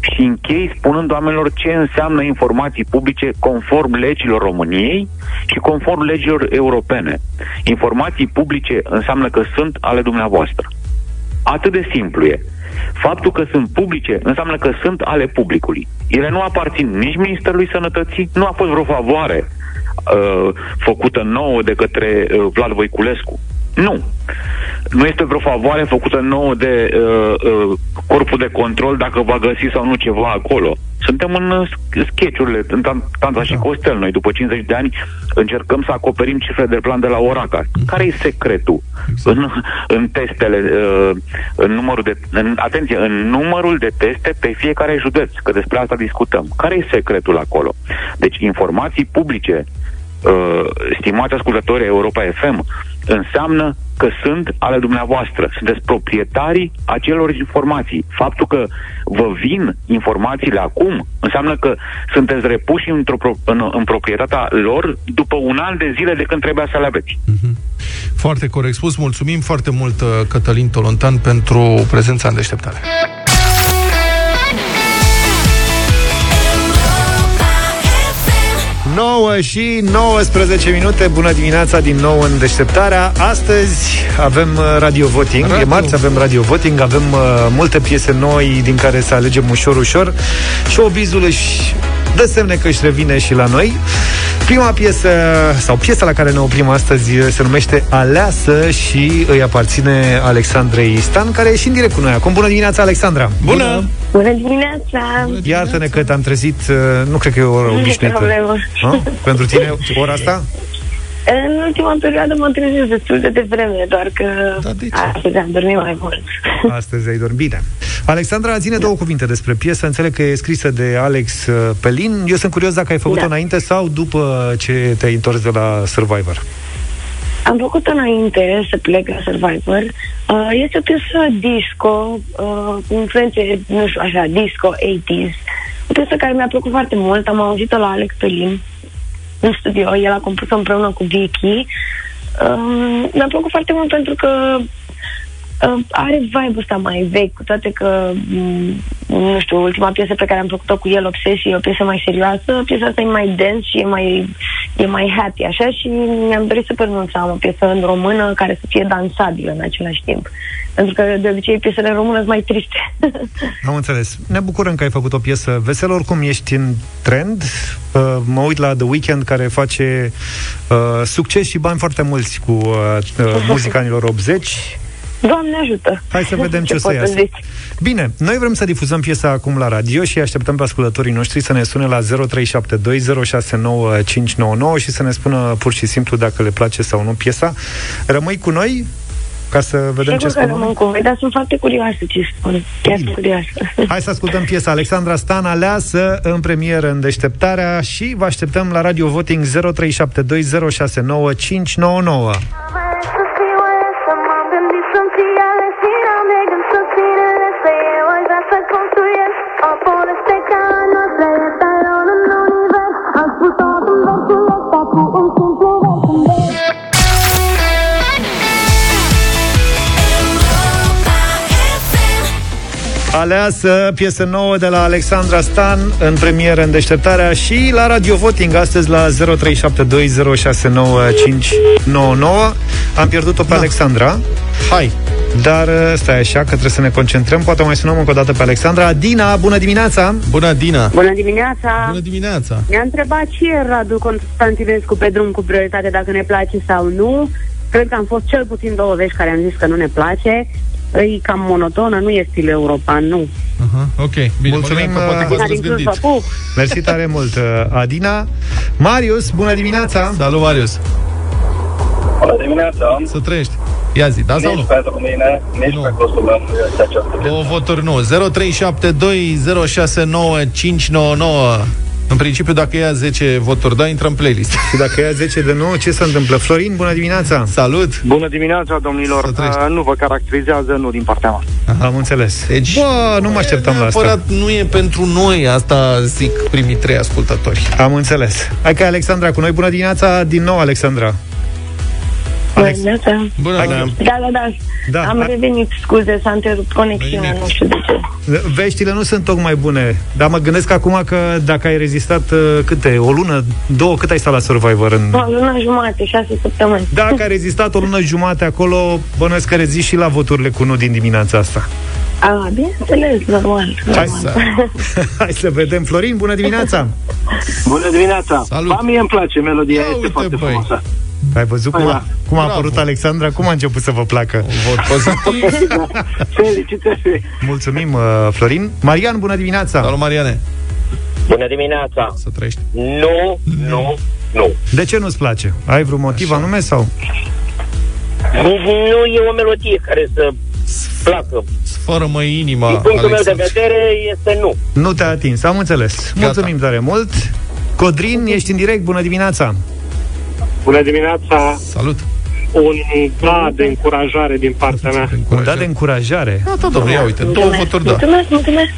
Și închei spunând oamenilor ce înseamnă informații publice conform legilor României și conform legilor europene. Informații publice înseamnă că sunt ale dumneavoastră. Atât de simplu e. Faptul că sunt publice înseamnă că sunt ale publicului. Ele nu aparțin nici Ministerului Sănătății, nu a fost vreo favoare uh, făcută nouă de către uh, Vlad Voiculescu. Nu. Nu este vreo favoare făcută nouă de uh, uh, corpul de control dacă va găsi sau nu ceva acolo. Suntem în uh, sketch-urile, în Tan- Tanța și Costel. Noi, după 50 de ani, încercăm să acoperim cifre de plan de la Oraca. Care e secretul în, în testele, uh, în numărul de... În, atenție, în numărul de teste pe fiecare județ, că despre asta discutăm. Care e secretul acolo? Deci, informații publice uh, stimați ascultători Europa FM, înseamnă că sunt ale dumneavoastră. Sunteți proprietarii acelor informații. Faptul că vă vin informațiile acum înseamnă că sunteți repuși într-o, pro- în, în proprietatea lor după un an de zile de când trebuia să le aveți. Foarte corect spus. Mulțumim foarte mult, uh, Cătălin Tolontan, pentru prezența în deșteptare. 9 și 19 minute. Bună dimineața din nou în deșteptarea. Astăzi avem uh, radio voting. Radio. E marți, avem radio voting. Avem uh, multe piese noi din care să alegem ușor, ușor. Și obizul își dă semne că își revine și la noi Prima piesă, sau piesa la care ne oprim astăzi se numește Aleasă și îi aparține Alexandrei Stan, care e și în direct cu noi acum. Bună dimineața, Alexandra! Bună! Bună dimineața! Iartă-ne că te-am trezit, uh, nu cred că e o oră Nu e obișnuită. problemă. Ha? Pentru tine, ora asta? În ultima perioadă mă trezesc destul de devreme, doar că da, astăzi am dormit mai mult. [LAUGHS] Astăzi ai dormit bine. Alexandra, ține două cuvinte despre piesă. Înțeleg că e scrisă de Alex uh, Pelin. Eu sunt curios dacă ai făcut-o Da. înainte sau după ce te-ai întors de la Survivor. Am făcut înainte să plec la Survivor. Uh, este o piesă disco, uh, cu influențe, nu știu, așa, disco, 80s. O piesă care mi-a plăcut foarte mult. Am auzit-o la Alex Pelin în studio. El a compus-o împreună cu Vicky. Um, mi-a plăcut foarte mult pentru că uh, are vibe-ul ăsta mai vechi, cu toate că, m, nu știu, ultima piesă pe care am făcut-o cu el, Obsesie, e o piesă mai serioasă, piesa asta e mai dance și e mai, e mai happy, așa, și mi-am dorit super mult să am o piesă în română care să fie dansabilă în același timp. Pentru că, de obicei, piesele în română sunt mai triste. [LAUGHS] Am înțeles. Ne bucurăm că ai făcut o piesă veselă. Oricum ești în trend. Uh, mă uit la The Weeknd care face uh, succes și bani foarte mulți cu uh, uh, [LAUGHS] muzica anilor 80. Doamne ajută! Hai să vedem ce, o să pot iasă. zic? Bine, noi vrem să difuzăm piesa acum la radio și așteptăm pe ascultătorii noștri să ne sune la 0372069599 și să ne spună pur și simplu dacă le place sau nu piesa. Rămâi cu noi ca să vedem ce Sigur că spun rămân cu voi, dar sunt foarte curioasă ce spun. Chiar sunt curioasă. Hai să ascultăm piesa Alexandra Stan aleasă în premieră în deșteptarea și vă așteptăm la Radio Voting 0372069599. Aleasă, piesă nouă de la Alexandra Stan în premieră în deșteptarea și la Radio Voting astăzi la 0372069599. Am pierdut-o pe da. Alexandra. Hai! Dar uh, stai așa că trebuie să ne concentrăm. Poate mai sunăm încă o dată pe Alexandra. Dina, bună dimineața! Bună, Dina! Bună dimineața! Bună dimineața! Mi-a întrebat și ieri Radu Constantinescu pe drum cu prioritate dacă ne place sau nu. Cred că am fost cel puțin două vești care am zis că nu ne place. E cam monotonă, nu e stil european, nu. Aha, ok, bine, Mulțumim, mă gândeam că poate uh, v-ați Adina din Cluj, răzgândit. vă pup! Mersi tare mult, uh, Adina. Marius, bună dimineața! Salut, Marius! Bună dimineața! Să trăiești! Ia zi, da sau nici nu? pentru mine, nici nu. pe costul meu nu este această Două voturi nu. 0372069599. În principiu, dacă ia 10 voturi da, intră în playlist. Și dacă ia 10 de nu, ce se întâmplă? Florin, bună dimineața! Salut! Bună dimineața, domnilor. Uh, nu vă caracterizează, nu din partea mea. Am înțeles. Deci, Bă, nu mă așteptam la asta. Neapărat nu e pentru noi, asta zic primii trei ascultători. Am înțeles. Hai că e Alexandra cu noi. Bună dimineața din nou, Alexandra. Bună dimineața! Bună, da, da, da. Da, Am hai. revenit, scuze, s-a întrerupt conexiunea, nu știu de ce. Veștile nu sunt tocmai bune, dar mă gândesc acum că dacă ai rezistat uh, câte, o lună, două, cât ai stat la Survivor în... O lună jumate, șase săptămâni. Dacă ai rezistat o lună jumate acolo, bănuiesc că rezisti și la voturile cu nu din dimineața asta. A, bineînțeles, normal. Hai să, [LAUGHS] hai să vedem. Florin, bună dimineața! Bună dimineața! Salut! Ba, mie îmi place, melodia este foarte frumoasă. Ai văzut cum Păi a, da. cum a Bravo. apărut Alexandra? Cum a început să vă placă? Vot pozitiv. [LAUGHS] Felicitări! Mulțumim, uh, Florin. Marian, bună dimineața! Salut, Mariane! Bună dimineața! Să trăiești. Nu, nu, nu. De ce nu-ți place? Ai vreun motiv Așa. anume sau? Nu e o melodie care să placă. Fără mă inima, Din punctul meu de vedere este nu. Nu te-a atins, am înțeles. Gata. Mulțumim tare mult. Codrin, ești în direct, bună dimineața! Bună dimineața! Salut! Un da de încurajare din partea mea. Un da de încurajare? Da, da, domnule, ia uite, două voturi da. Mulțumesc, mulțumesc!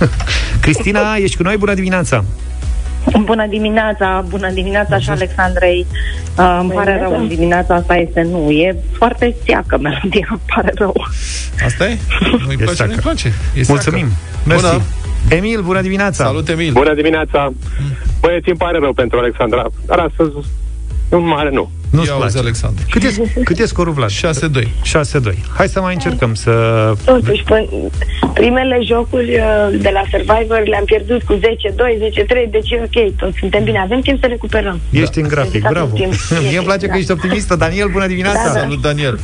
[LAUGHS] Cristina, ești cu noi, bună dimineața! Bună dimineața, bună dimineața și Alexandrei. Uh, îmi pare rău, în dimineața asta este nu. E foarte seacă melodia, [LAUGHS] îmi pare rău. Asta e? Nu-i place, nu-i place. E Mulțumim. Mersi. Bună. Emil, bună dimineața! Salut, Emil! Bună dimineața! Băieți, îmi pare rău pentru Alexandra, dar astăzi un mare nu. Nu-ți place. Alexandru. Cât e, cât e scorul, Vlad? 6-2. 6-2. Hai să mai încercăm să... Totuși, primele jocuri uh, de la Survivor le-am pierdut cu 10-2, 10-3, deci e ok, toți suntem bine. Avem timp să recuperăm. Ești în grafic, bravo. Mie îmi place că ești optimistă. Daniel, bună dimineața! Da, da. Salut, Daniel!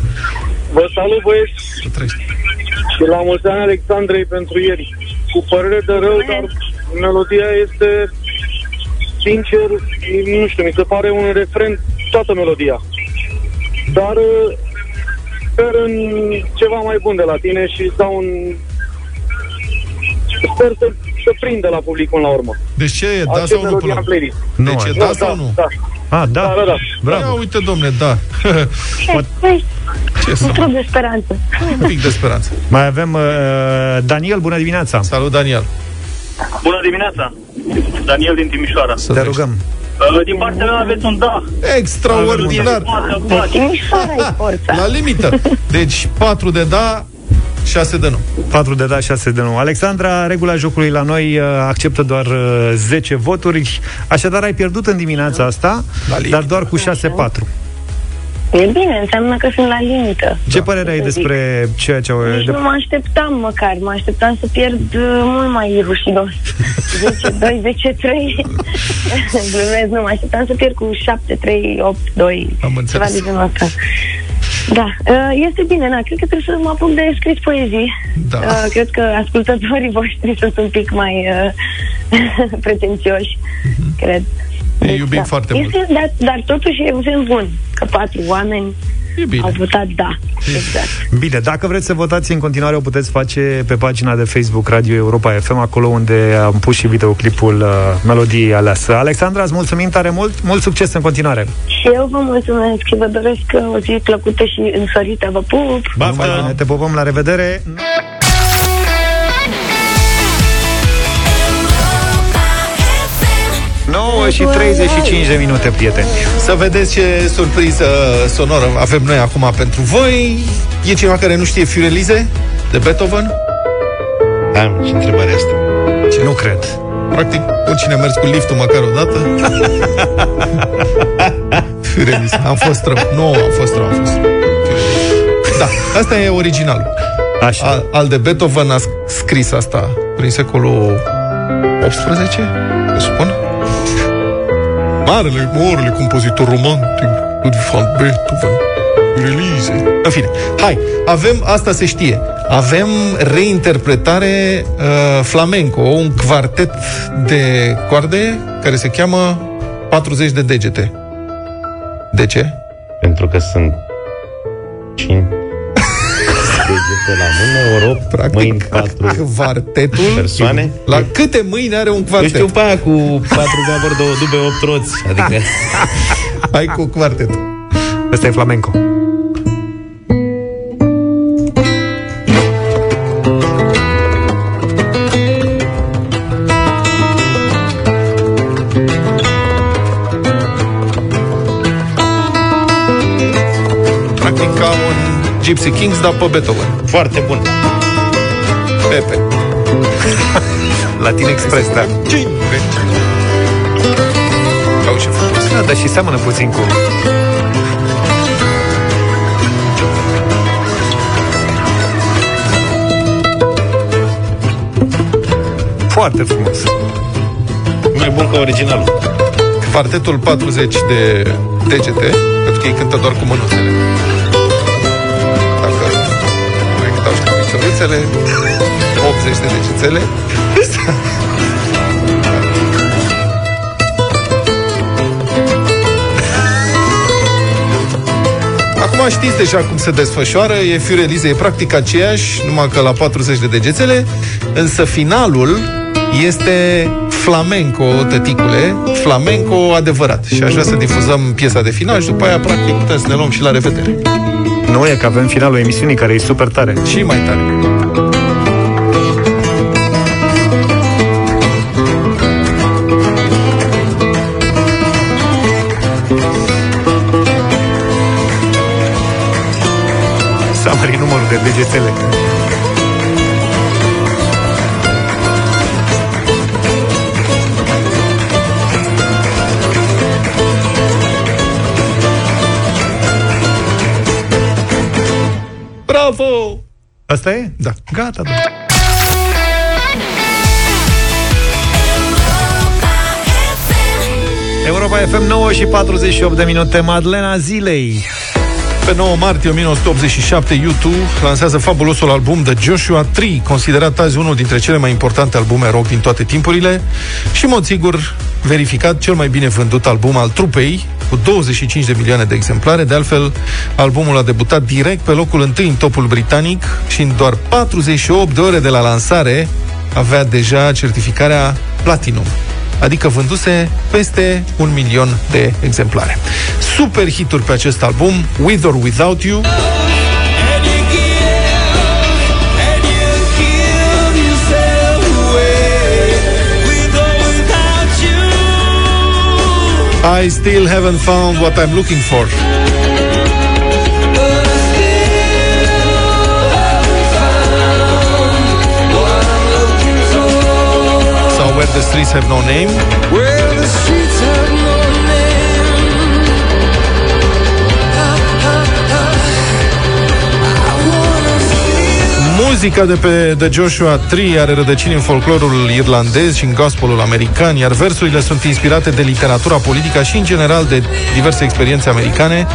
Vă salut, băieți! Și la mulți ani Alexandrei pentru ieri. Cu părere de rău, dar melodia este sincer, nu știu, mi se pare un refren toată melodia. Dar uh, sper în ceva mai bun de la tine și dau un... Sper să, să prindă la public până la urmă. Deci ce e, da sau nu până Nu, deci e da, da sau nu? Da. Ah, da? Da, da, da. Bravo. Ia uite, domne, da. Ce să Nu de speranță. Un pic de speranță. Mai avem uh, Daniel, bună dimineața. Salut, Daniel. Bună dimineața. Daniel din Timișoara. Să Te rugăm. Uh, din partea mea aveți un da. Extraordinar. Timișoara e forța. La limită. Deci 4 de da, 6 de nu. 4 de da, 6 de nu. Alexandra, regula jocului la noi uh, acceptă doar 10 uh, voturi, așadar ai pierdut în dimineața asta, dar doar cu 6-4. E bine, înseamnă că sunt la limită. Ce da. părere ai despre ceea ce au... Nici de... nu mă așteptam măcar, mă așteptam să pierd uh, mult mai rușinos. 10, 2, 10, 3. Glumesc, nu, mă așteptam să pierd cu 7, 3, 8, 2. Am înțeles. Ceva de genul ăsta. Da, uh, este bine, na, cred că trebuie să mă apuc de scris poezii. Da. Uh, cred că ascultătorii voștri sunt un pic mai [LAUGHS] pretențioși, uh-huh. cred. Ne iubim da. foarte este, mult. Dar, dar totuși e un semn bun, că patru oameni E bine. Au votat da. Exact. Bine, dacă vreți să votați în continuare, o puteți face pe pagina de Facebook Radio Europa FM, acolo unde am pus și videoclipul uh, melodiei aleasă. Alexandra, îți mulțumim tare mult, mult succes în continuare. Și eu vă mulțumesc și vă doresc o zi plăcută și însorită. Vă pup! Baftă! Te pupăm, la revedere! 9 și 35 de minute, prieteni. Să vedeți ce surpriză sonoră avem noi acum pentru voi. E cineva care nu știe Fiorelize de Beethoven? Am și întrebarea asta. Ce? Nu cred. Practic, oricine a mers cu liftul măcar o dată. [LAUGHS] Fiorelize. Am fost rău. Nu, am fost rău, am fost rău. Da, asta e original. Așa. Al, al de Beethoven a scris asta prin secolul 18, spun marele, marele compozitor romantic, Ludwig van Beethoven, release. În fine, hai, avem, asta se știe, avem reinterpretare uh, flamenco, un quartet de coarde care se cheamă 40 de degete. De ce? Pentru că sunt 5 degete la mână, ori 8 Practic, mâini, 4 quartetul persoane. La câte mâini are un quartet? Eu știu pe aia cu 4 gabări, 2 dube, 8 roți. Adică... [LAUGHS] Hai cu quartetul. Ăsta e flamenco. Gypsy Kings, dar pe Beethoven. Foarte bun. Pepe. [LAUGHS] Latin Express, da. Au ce frumos. Da, dar și seamănă puțin cu... Foarte frumos. Mai bun ca originalul. Quartetul 40 de degete, pentru că ei cântă doar cu mânuțele. degețele 80 de degețele Acum știți deja cum se desfășoară, e fiurelize, e practic aceeași, numai că la 40 de degețele, însă finalul este flamenco, tăticule, flamenco adevărat. Și aș vrea să difuzăm piesa de final și după aia, practic, putem să ne luăm și la revedere. Nu e că avem finalul emisiunii care e super tare. Și mai tare. S-a mărit numărul de degetele. Asta e? Da. Gata, da. Europa FM 9 și 48 de minute Madlena zilei Pe 9 martie 1987, YouTube lansează fabulosul album The Joshua Tree, considerat azi unul dintre cele mai importante albume rock din toate timpurile și, în mod sigur, verificat cel mai bine vândut album al trupei, cu 25 de milioane de exemplare. De altfel, albumul a debutat direct pe locul întâi în topul britanic și în doar 48 de ore de la lansare avea deja certificarea Platinum adică vânduse peste un milion de exemplare. Super hituri pe acest album, With or Without You, I still haven't found what I'm looking for. So where the streets have no name. Where the streets have no Muzica de pe The Joshua Tree are rădăcini în folclorul irlandez și în gospelul american, iar versurile sunt inspirate de literatura politică și, în general, de diverse experiențe americane.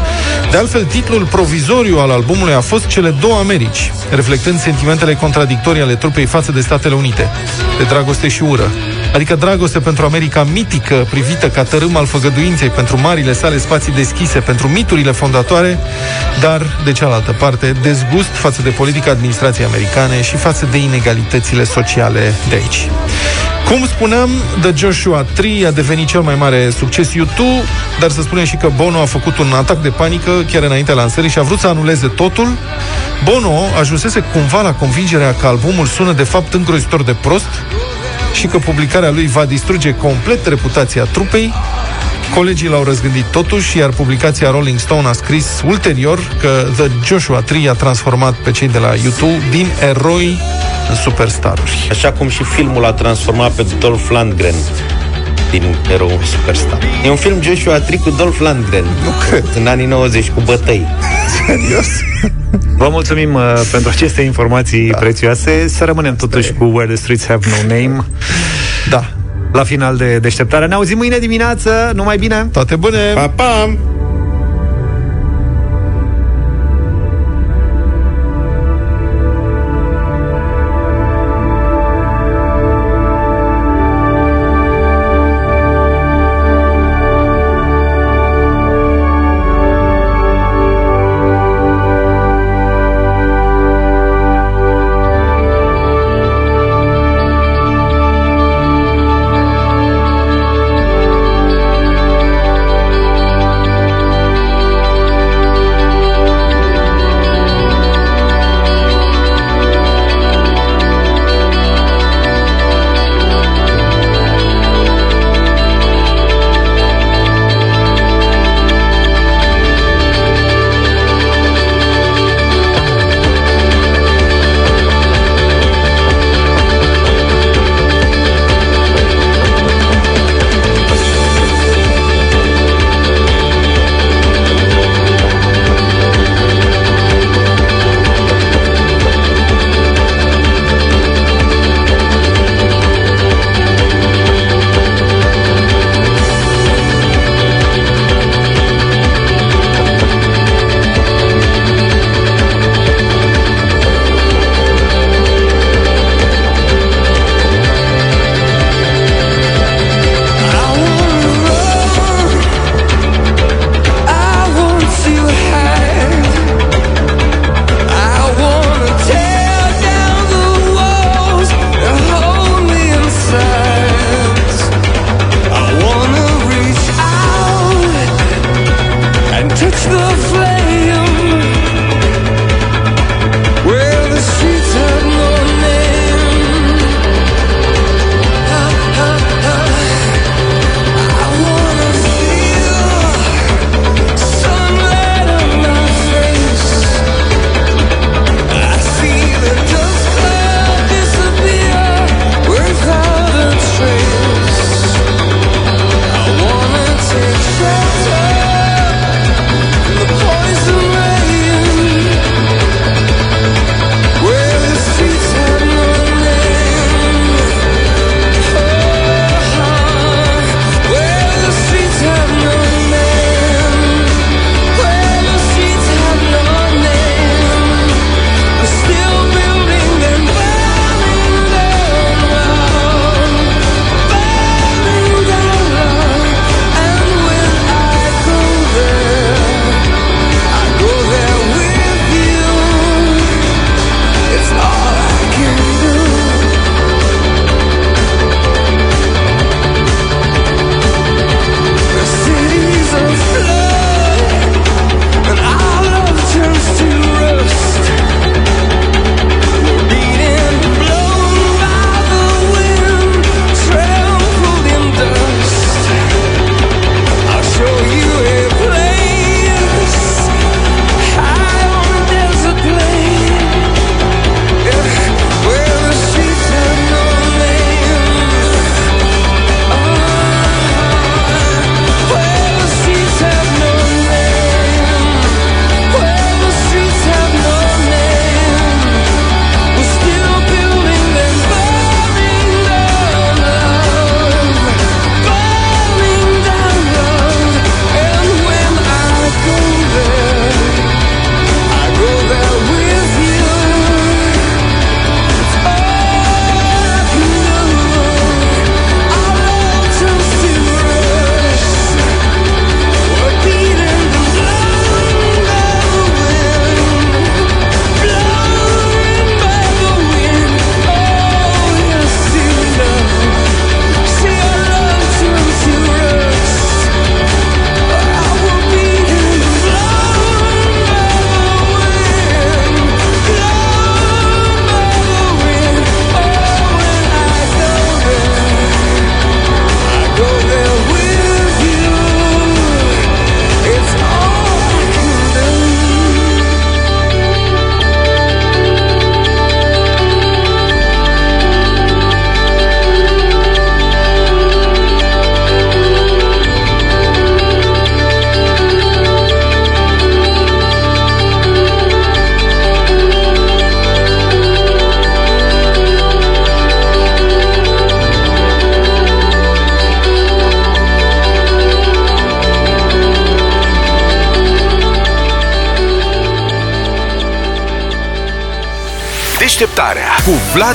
De altfel, titlul provizoriu al albumului a fost Cele două Americi, reflectând sentimentele contradictorii ale trupei față de Statele Unite, de dragoste și ură. Adică dragoste pentru America mitică, privită ca tărâm al făgăduinței, pentru marile sale spații deschise, pentru miturile fondatoare, dar, de cealaltă parte, dezgust față de politica administrației americane și față de inegalitățile sociale de aici. Cum spuneam, The Joshua 3 a devenit cel mai mare succes YouTube, dar să spunem și că Bono a făcut un atac de panică chiar înaintea lansării și a vrut să anuleze totul. Bono ajunsese cumva la convingerea că albumul sună de fapt îngrozitor de prost și că publicarea lui va distruge complet reputația trupei. Colegii l-au răzgândit totuși, iar publicația Rolling Stone a scris ulterior că The Joshua Tree a transformat pe cei de la YouTube din eroi în superstaruri. Așa cum și filmul a transformat pe Dolph Lundgren din erou superstar. E un film Joshua Tree cu Dolph Lundgren. Nu cred. În anii 90 cu bătăi. Serios? Vă mulțumim uh, pentru aceste informații da. prețioase. Să rămânem totuși cu Where the Streets Have No Name. Da. La final de deșteptare. Ne auzim mâine dimineață. Numai bine! Toate bune! Pa, pa!